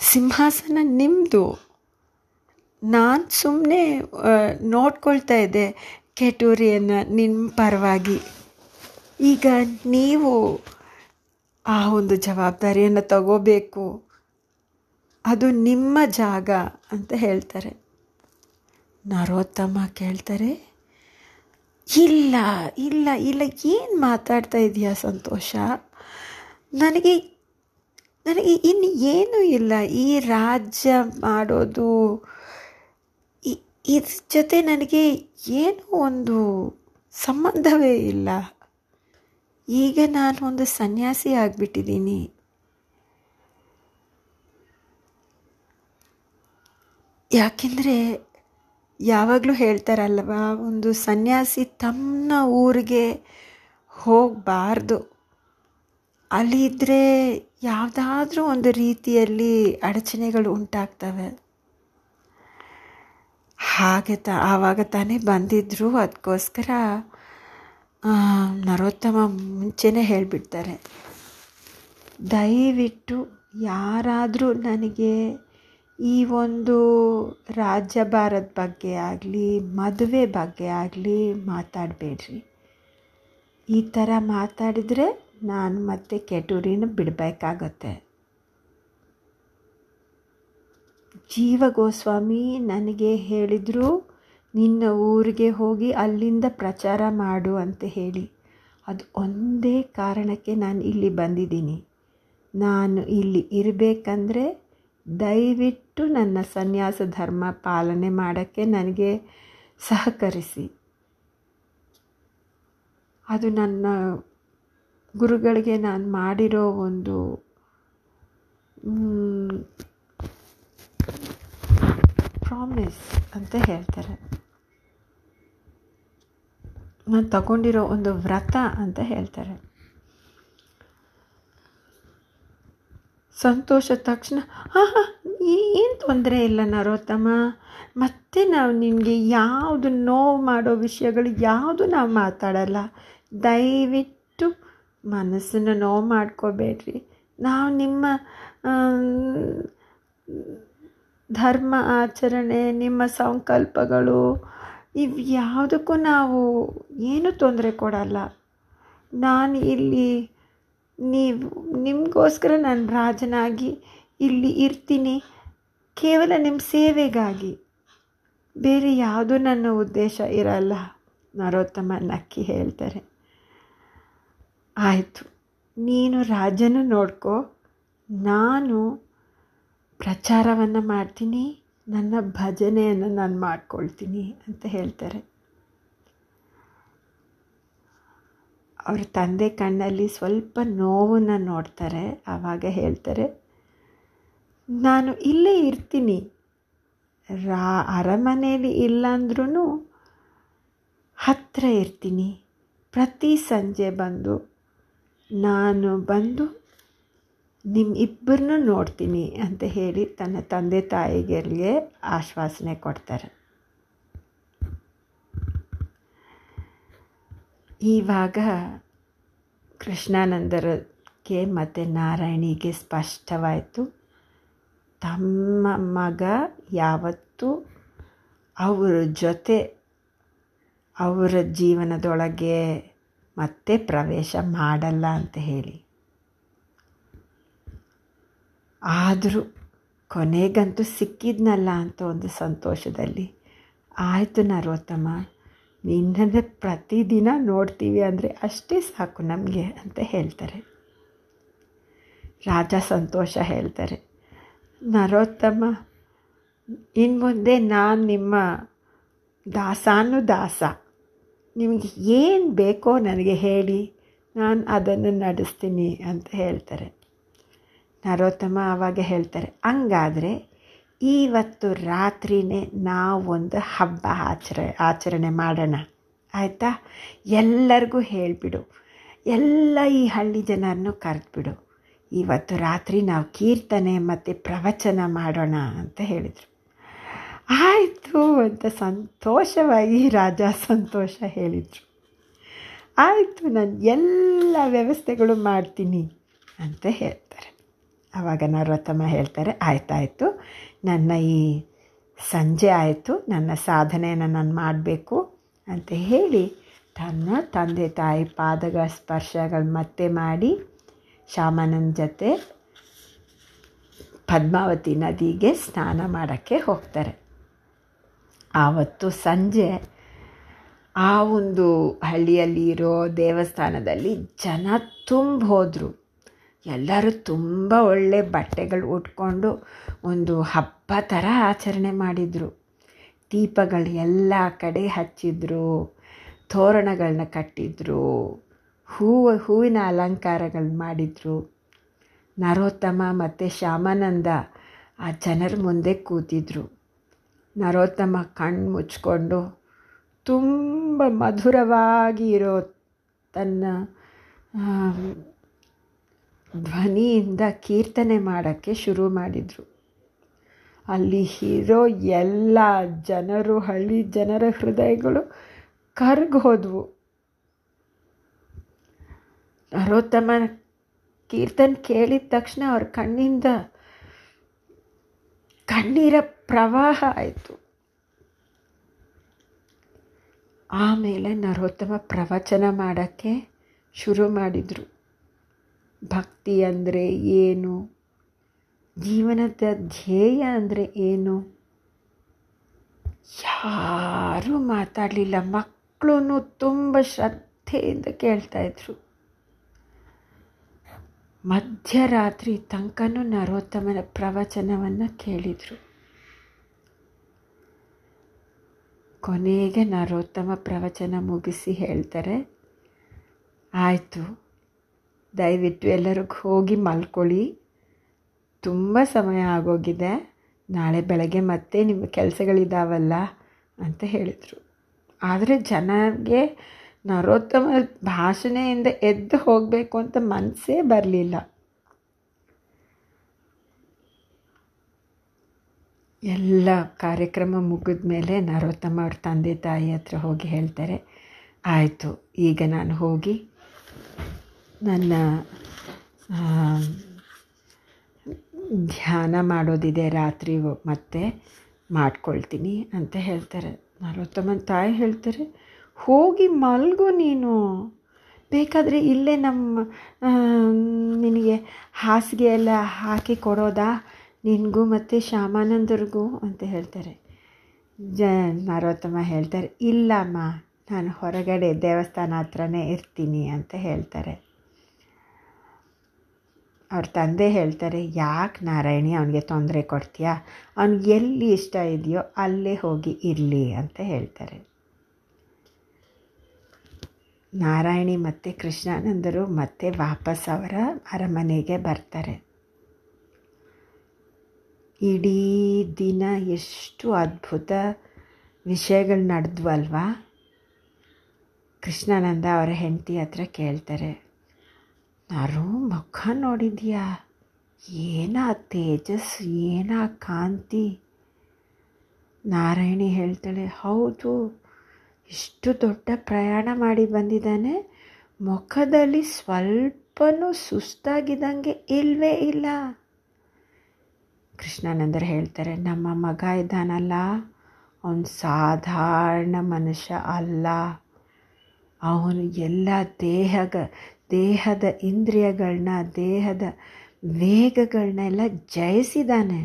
ಸಿಂಹಾಸನ ನಿಮ್ಮದು ನಾನು ಸುಮ್ಮನೆ ನೋಡ್ಕೊಳ್ತಾ ಇದ್ದೆ. ಕೆಟೂರಿಯನ್ನು ನಿಮ್ಮ ಪರವಾಗಿ ಈಗ ನೀವು ಆ ಒಂದು ಜವಾಬ್ದಾರಿಯನ್ನು ತಗೋಬೇಕು. ಅದು ನಿಮ್ಮ ಜಾಗ ಅಂತ ಹೇಳ್ತಾರೆ. ನರೋತ್ತಮ ಕೇಳ್ತಾರೆ, ಇಲ್ಲ ಇಲ್ಲ ಇಲ್ಲ, ಏನು ಮಾತಾಡ್ತಾ ಇದೆಯಾ ಸಂತೋಷ? ನನಗೆ ನನಗೆ ಇನ್ನು ಏನೂ ಇಲ್ಲ. ಈ ರಾಜ್ಯ ಮಾಡೋದು ಇದ್ರ ಜೊತೆ ನನಗೆ ಏನೂ ಒಂದು ಸಂಬಂಧವೇ ಇಲ್ಲ. ಈಗ ನಾನು ಒಂದು ಸನ್ಯಾಸಿ ಆಗಿಬಿಟ್ಟಿದ್ದೀನಿ. ಯಾಕೆಂದರೆ ಯಾವಾಗಲೂ ಹೇಳ್ತಾರಲ್ವ, ಒಂದು ಸನ್ಯಾಸಿ ತಮ್ಮ ಊರಿಗೆ ಹೋಗಬಾರ್ದು. ಅಲ್ಲಿದ್ದರೆ ಯಾವುದಾದ್ರೂ ಒಂದು ರೀತಿಯಲ್ಲಿ ಅಡಚಣೆಗಳು ಉಂಟಾಗ್ತವೆ. ಹಾಗೆ ತ ಆವಾಗ ತಾನೇ ಬಂದಿದ್ದರು ಅದಕ್ಕೋಸ್ಕರ ನರೋತ್ತಮ ಮುಂಚೆನೇ ಹೇಳಿಬಿಡ್ತಾರೆ. ದಯವಿಟ್ಟು ಯಾರಾದರೂ ನನಗೆ ಈ ಒಂದು ರಾಜ್ಯ ರಾಜ್ಯಭಾರದ ಬಗ್ಗೆ ಆಗಲಿ, ಮದುವೆ ಬಗ್ಗೆ ಆಗಲಿ ಮಾತಾಡಬೇಡ್ರಿ. ಈ ಥರ ಮಾತಾಡಿದರೆ ನಾನು ಮತ್ತೆ ಕೆಟೂರಿನ ಬಿಡಬೇಕಾಗತ್ತೆ. ಜೀವ ಗೋಸ್ವಾಮಿ ನನಗೆ ಹೇಳಿದರು, ನಿನ್ನ ಊರಿಗೆ ಹೋಗಿ ಅಲ್ಲಿಂದ ಪ್ರಚಾರ ಮಾಡು ಅಂತ ಹೇಳಿ. ಅದು ಒಂದೇ ಕಾರಣಕ್ಕೆ ನಾನು ಇಲ್ಲಿ ಬಂದಿದ್ದೀನಿ. ನಾನು ಇಲ್ಲಿ ಇರಬೇಕಂದ್ರೆ ದಯವಿಟ್ಟು ನನ್ನ ಸನ್ಯಾಸ ಧರ್ಮ ಪಾಲನೆ ಮಾಡೋಕ್ಕೆ ನನಗೆ ಸಹಕರಿಸಿ. ಅದು ನನ್ನ ಗುರುಗಳಿಗೆ ನಾನು ಮಾಡಿರೋ ಒಂದು ಪ್ರಾಮಿಸ್ ಅಂತ ಹೇಳ್ತಾರೆ. ನಾನು ತಗೊಂಡಿರೋ ಒಂದು ವ್ರತ ಅಂತ ಹೇಳ್ತಾರೆ. ಸಂತೋಷ ತಕ್ಷಣ ಹಾಂ ಹಾಂ ಏನು ತೊಂದರೆ ಇಲ್ಲ ನರೋತ್ತಮ? ಮತ್ತೆ ನಾವು ನಿಮಗೆ ಯಾವುದು ನೋವು ಮಾಡೋ ವಿಷಯಗಳು ಯಾವುದು ನಾವು ಮಾತಾಡಲ್ಲ. ದಯವಿಟ್ಟು ಮನಸ್ಸನ್ನು ನೋವು ಮಾಡ್ಕೋಬೇಡ್ರಿ. ನಾವು ನಿಮ್ಮ ಧರ್ಮ ಆಚರಣೆ, ನಿಮ್ಮ ಸಂಕಲ್ಪಗಳು, ಇವು ಯಾವುದಕ್ಕೂ ನಾವು ಏನೂ ತೊಂದರೆ ಕೊಡಲ್ಲ. ನಾನು ಇಲ್ಲಿ ನೀವು, ನಿಮಗೋಸ್ಕರ ನಾನು ರಾಜನಾಗಿ ಇಲ್ಲಿ ಇರ್ತೀನಿ. ಕೇವಲ ನಿಮ್ಮ ಸೇವೆಗಾಗಿ. ಬೇರೆ ಯಾವುದೂ ನನ್ನ ಉದ್ದೇಶ ಇರಲ್ಲ, ನರೋತ್ತಮ ನಕ್ಕಿ ಹೇಳ್ತಾರೆ. ಆಯಿತು, ನೀನು ರಾಜನ ನೋಡ್ಕೋ. ನಾನು ಪ್ರಚಾರವನ್ನು ಮಾಡ್ತೀನಿ, ನನ್ನ ಭಜನೆಯನ್ನು ನಾನು ಮಾಡ್ಕೊಳ್ತೀನಿ ಅಂತ ಹೇಳ್ತಾರೆ. ಅವ್ರ ತಂದೆ ಕಣ್ಣಲ್ಲಿ ಸ್ವಲ್ಪ ನೋವನ್ನು ನೋಡ್ತಾರೆ, ಆವಾಗ ಹೇಳ್ತಾರೆ, ನಾನು ಇಲ್ಲೇ ಇರ್ತೀನಿ. ರಾ ಅರಮನೆಯಲ್ಲಿ ಇಲ್ಲಾಂದ್ರೂ ಹತ್ತಿರ ಇರ್ತೀನಿ. ಪ್ರತಿ ಸಂಜೆ ಬಂದು, ನಾನು ಬಂದು ನಿಮ್ಮ ಇಬ್ಬರನ್ನೂ ನೋಡ್ತೀನಿ ಅಂತ ಹೇಳಿ ತನ್ನ ತಂದೆ ತಾಯಿಗೆ ಆಶ್ವಾಸನೆ ಕೊಡ್ತಾರೆ. ಇವಾಗ ಕೃಷ್ಣಾನಂದರಕ್ಕೆ ಮತ್ತು ನಾರಾಯಣಿಗೆ ಸ್ಪಷ್ಟವಾಯಿತು, ತಮ್ಮ ಮಗ ಯಾವತ್ತೂ ಅವರ ಜೊತೆ, ಅವರ ಜೀವನದೊಳಗೆ ಮತ್ತೆ ಪ್ರವೇಶ ಮಾಡಲ್ಲ ಅಂತ ಹೇಳಿ. ಆದರೂ ಕೊನೆಗಂತೂ ಸಿಕ್ಕಿದ್ನಲ್ಲ ಅಂತ ಒಂದು ಸಂತೋಷದಲ್ಲಿ. ಆಯಿತು ನರೋತ್ತಮ, ನಿನ್ನನ್ನು ಪ್ರತಿದಿನ ನೋಡ್ತೀವಿ ಅಂದರೆ ಅಷ್ಟೇ ಸಾಕು ನಮಗೆ ಅಂತ ಹೇಳ್ತಾರೆ. ರಾಜ ಸಂತೋಷ ಹೇಳ್ತಾರೆ. ನರೋತ್ತಮ ಇನ್ನು ಮುಂದೆ ನಾನು ನಿಮ್ಮ ದಾಸಾನು ದಾಸ. ನಿಮಗೆ ಏನು ಬೇಕೋ ನನಗೆ ಹೇಳಿ, ನಾನು ಅದನ್ನು ನಡೆಸ್ತೀನಿ ಅಂತ ಹೇಳ್ತಾರೆ. ನರೋತ್ತಮ ಆವಾಗ ಹೇಳ್ತಾರೆ, ಹಂಗಾದರೆ ಇವತ್ತು ರಾತ್ರಿನೇ ನಾವೊಂದು ಹಬ್ಬ ಆಚರ, ಆಚರಣೆ ಮಾಡೋಣ. ಆಯಿತಾ? ಎಲ್ಲರಿಗೂ ಹೇಳಿಬಿಡು. ಎಲ್ಲ ಈ ಹಳ್ಳಿ ಜನರನ್ನು ಕರೆದ್ಬಿಡು. ಇವತ್ತು ರಾತ್ರಿ ನಾವು ಕೀರ್ತನೆ ಮತ್ತು ಪ್ರವಚನ ಮಾಡೋಣ ಅಂತ ಹೇಳಿದರು. ಆಯಿತು ಅಂತ ಸಂತೋಷವಾಗಿ ರಾಜ ಸಂತೋಷ ಹೇಳಿದರು. ಆಯಿತು, ನಾನು ಎಲ್ಲ ವ್ಯವಸ್ಥೆಗಳು ಮಾಡ್ತೀನಿ ಅಂತ ಹೇಳ್ತಾರೆ ಆವಾಗ ನರೋತ್ತಮ ಹೇಳ್ತಾರೆ ಆಯ್ತಾಯಿತು ನನ್ನ ಈ ಸಂಜೆ ಆಯಿತು. ನನ್ನ ಸಾಧನೆಯನ್ನು ನಾನು ಮಾಡಬೇಕು. ಅಂತ ಹೇಳಿ ತನ್ನ ತಂದೆ ತಾಯಿ ಪಾದಗಳ ಸ್ಪರ್ಶಗಳು ಮತ್ತೆ ಮಾಡಿ ಶಾಮನನ ಜೊತೆ ಪದ್ಮಾವತಿ ನದಿಗೆ ಸ್ನಾನ ಮಾಡೋಕ್ಕೆ ಹೋಗ್ತಾರೆ. ಆವತ್ತು ಸಂಜೆ ಆ ಒಂದು ಹಳ್ಳಿಯಲ್ಲಿ ಇರೋ ದೇವಸ್ಥಾನದಲ್ಲಿ ಜನ ತುಂಬ ಹೋದರು. ಎಲ್ಲರೂ ತುಂಬ ಒಳ್ಳೆ ಬಟ್ಟೆಗಳು ಉಟ್ಕೊಂಡು ಒಂದು ಹಬ್ಬ ಥರ ಆಚರಣೆ ಮಾಡಿದರು. ದೀಪಗಳು ಎಲ್ಲ ಕಡೆ ಹಚ್ಚಿದ್ರು ತೋರಣಗಳನ್ನ ಕಟ್ಟಿದ್ರು, ಹೂವು, ಹೂವಿನ ಅಲಂಕಾರಗಳು ಮಾಡಿದರು. ನರೋತ್ತಮ ಮತ್ತು ಶ್ಯಾಮಾನಂದ ಆ ಜನರ ಮುಂದೆ ಕೂತಿದ್ರು. ನರೋತ್ತಮ ಕಣ್ಣು ಮುಚ್ಕೊಂಡು ತುಂಬ ಮಧುರವಾಗಿ ಇರೋ ತನ್ನ ಧ್ವನಿಯಿಂದ ಕೀರ್ತನೆ ಮಾಡೋಕ್ಕೆ ಶುರು ಮಾಡಿದರು. ಅಲ್ಲಿ ಇರೋ ಎಲ್ಲ ಜನರು, ಹಳ್ಳಿ ಜನರ ಹೃದಯಗಳು ಕರ್ಗ್ ಹೋದವು. ನರೋತ್ತಮ ಕೀರ್ತನ್ ಕೇಳಿದ ತಕ್ಷಣ ಅವ್ರ ಕಣ್ಣಿಂದ ಕಣ್ಣೀರ ಪ್ರವಾಹ ಆಯಿತು. ಆಮೇಲೆ ನರೋತ್ತಮ ಪ್ರವಚನ ಮಾಡೋಕ್ಕೆ ಶುರು ಮಾಡಿದರು. ಭಕ್ತಿ ಅಂದರೆ ಏನು? ಜೀವನದ ಧ್ಯೇಯ ಅಂದರೆ ಏನು? ಯಾರೂ ಮಾತಾಡಲಿಲ್ಲ. ಮಕ್ಕಳು ತುಂಬ ಶ್ರದ್ಧೆಯಿಂದ ಕೇಳ್ತಾಯಿದ್ರು ಮಧ್ಯರಾತ್ರಿ ತನಕನೂ ನರೋತ್ತಮನ ಪ್ರವಚನವನ್ನು ಕೇಳಿದರು. ಕೊನೆಗೆ ನರೋತ್ತಮ ಪ್ರವಚನ ಮುಗಿಸಿ ಹೇಳ್ತಾರೆ, ಆಯಿತು ದಯವಿಟ್ಟು ಎಲ್ಲರಿಗೂ ಹೋಗಿ ಮಲ್ಕೊಳ್ಳಿ. ತುಂಬ ಸಮಯ ಆಗೋಗಿದೆ. ನಾಳೆ ಬೆಳಗ್ಗೆ ಮತ್ತೆ ನಿಮ್ಮ ಕೆಲಸಗಳಿದ್ದಾವಲ್ಲ ಅಂತ ಹೇಳಿದರು. ಆದರೆ ಜನರಿಗೆ ನರೋತ್ತಮ ಭಾಷಣೆಯಿಂದ ಎದ್ದು ಹೋಗಬೇಕು ಅಂತ ಮನಸ್ಸೇ ಬರಲಿಲ್ಲ. ಎಲ್ಲ ಕಾರ್ಯಕ್ರಮ ಮುಗಿದ ಮೇಲೆ ನರೋತ್ತಮ ಅವ್ರ ತಂದೆ ತಾಯಿ ಹತ್ರ ಹೋಗಿ ಹೇಳ್ತಾರೆ, ಆಯಿತು, ಈಗ ನಾನು ಹೋಗಿ ನನ್ನ ಧ್ಯಾನ ಮಾಡೋದಿದೆ ರಾತ್ರಿ ಮತ್ತೆ ಮಾಡ್ಕೊಳ್ತೀನಿ ಅಂತ ಹೇಳ್ತಾರೆ. ನರೋತ್ತಮನ ತಾಯಿ ಹೇಳ್ತಾರೆ, ಹೋಗಿ ಮಲ್ಗು ನೀನು. ಬೇಕಾದರೆ ಇಲ್ಲೇ ನಮ್ಮ ನಿನಗೆ ಹಾಸಿಗೆ ಎಲ್ಲ ಹಾಕಿ ಕೊಡೋದಾ? ನಿನಗೂ ಮತ್ತು ಶ್ಯಾಮಾನಂದರಿಗೂ ಅಂತ ಹೇಳ್ತಾರೆ. ಜ ನರೋತ್ತಮ ಹೇಳ್ತಾರೆ, ಇಲ್ಲಮ್ಮ, ನಾನು ಹೊರಗಡೆ ದೇವಸ್ಥಾನ ಹತ್ರನೇ ಇರ್ತೀನಿ ಅಂತ ಹೇಳ್ತಾರೆ. ಅವ್ರ ತಂದೆ ಹೇಳ್ತಾರೆ, ಯಾಕೆ ನಾರಾಯಣಿ, ಅವನಿಗೆ ತೊಂದರೆ ಕೊಡ್ತೀಯಾ? ಅವ್ನಿಗೆ ಎಲ್ಲಿ ಇಷ್ಟ ಇದೆಯೋ ಅಲ್ಲೇ ಹೋಗಿ ಇರಲಿ ಅಂತ ಹೇಳ್ತಾರೆ. ನಾರಾಯಣಿ ಮತ್ತು ಕೃಷ್ಣಾನಂದರು ಮತ್ತೆ ವಾಪಸ್ ಅವರ ಅರಮನೆಗೆ ಬರ್ತಾರೆ. ಇಡೀ ದಿನ ಎಷ್ಟು ಅದ್ಭುತ ವಿಷಯಗಳು ನಡೆದ್ವಲ್ವಾ? ಕೃಷ್ಣಾನಂದ ಅವರ ಹೆಂಡತಿ ಹತ್ರ ಕೇಳ್ತಾರೆ. ನಾರು ಮುಖ ನೋಡಿದ್ಯಾ? ಏನ ತೇಜಸ್, ಏನ ಕಾಂತಿ? ನಾರಾಯಣಿ ಹೇಳ್ತಾಳೆ, ಹೌದು, ಇಷ್ಟು ದೊಡ್ಡ ಪ್ರಯಾಣ ಮಾಡಿ ಬಂದಿದ್ದಾನೆ. ಮುಖದಲ್ಲಿ ಸ್ವಲ್ಪನೂ ಸುಸ್ತಾಗಿದ್ದಂಗೆ ಇಲ್ಲವೇ ಇಲ್ಲ. ಕೃಷ್ಣಾನಂದರು ಹೇಳ್ತಾರೆ, ನಮ್ಮ ಮಗ ಇದ್ದಾನಲ್ಲ, ಅವನು ಸಾಧಾರಣ ಮನುಷ್ಯ ಅಲ್ಲ. ಅವನು ಎಲ್ಲ ದೇಹಗ ದೇಹದ ಇಂದ್ರಿಯಗಳನ್ನ ದೇಹದ ವೇಗಗಳನ್ನೆಲ್ಲ ಜಯಿಸಿದ್ದಾನೆ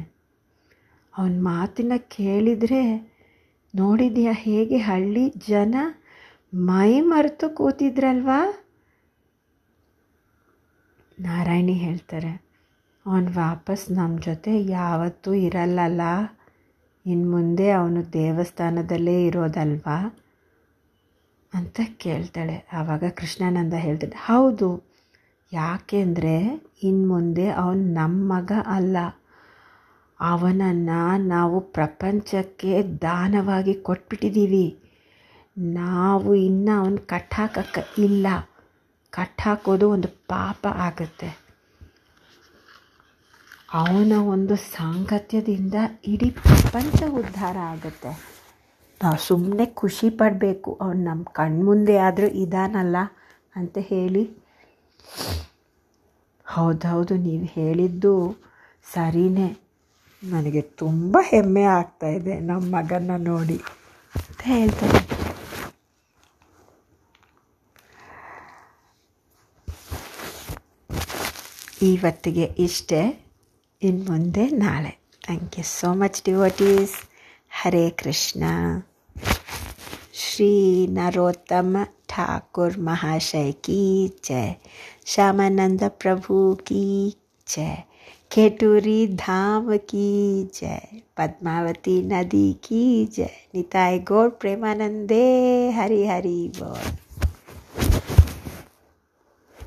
ಅವನ ಮಾತಿನ ಕೇಳಿದರೆ, ನೋಡಿದ್ಯಾ ಹೇಗೆ ಹಳ್ಳಿ ಜನ ಮೈ ಮರೆತು ಕೂತಿದ್ರಲ್ವಾ? ನಾರಾಯಣಿ ಹೇಳ್ತಾರೆ, ಅವನು ವಾಪಸ್ ನಮ್ಮ ಜೊತೆ ಯಾವತ್ತೂ ಇರಲ್ಲಲ್ಲ. ಇನ್ನು ಮುಂದೆ ಅವನು ದೇವಸ್ಥಾನದಲ್ಲೇ ಇರೋದಲ್ವಾ? ಅಂತ ಕೇಳ್ತಾಳೆ. ಆವಾಗ ಕೃಷ್ಣಾನಂದ ಹೇಳ್ತಾಳೆ ಹೌದು ಯಾಕೆಂದರೆ ಇನ್ನು ಮುಂದೆ ಅವನು ನಮ್ಮ ಮಗ ಅಲ್ಲ. ಅವನನ್ನು ನಾವು ಪ್ರಪಂಚಕ್ಕೆ ದಾನವಾಗಿ ಕೊಟ್ಬಿಟ್ಟಿದ್ದೀವಿ ನಾವು ಇನ್ನು ಅವನು ಕಟ್ಟಾಕಕ್ಕೆ ಇಲ್ಲ. ಕಟ್ಟಾಕೋದು ಒಂದು ಪಾಪ ಆಗುತ್ತೆ. ಅವನ ಒಂದು ಸಾಂಗತ್ಯದಿಂದ ಇಡೀ ಪ್ರಪಂಚ ಉದ್ಧಾರ ಆಗುತ್ತೆ. ನಾವು ಸುಮ್ಮನೆ ಖುಷಿ ಪಡಬೇಕು. ಅವ್ನು ನಮ್ಮ ಕಣ್ಮುಂದೆ ಆದರೂ ಇದಾನಲ್ಲ ಅಂತ ಹೇಳಿ. ಹೌದೌದು, ನೀವು ಹೇಳಿದ್ದು ಸರಿನೇ. ನನಗೆ ತುಂಬ ಹೆಮ್ಮೆ ಆಗ್ತಾ ಇದೆ ನಮ್ಮ ಮಗನ ನೋಡಿ ಅಂತ ಹೇಳ್ತಾರೆ. ಇವತ್ತಿಗೆ ಇಷ್ಟೇ ಇನ್ನು ಮುಂದೆ ನಾಳೆ. Thank you so much devotees. Hare Krishna. Shri Narottam Thakur महाशय की जय। श्यामानंद प्रभु की जय। खेटूरी धाम की जय। पद्मावती नदी की जय। निताय गौर प्रेमानंदे। हरि हरि बोल।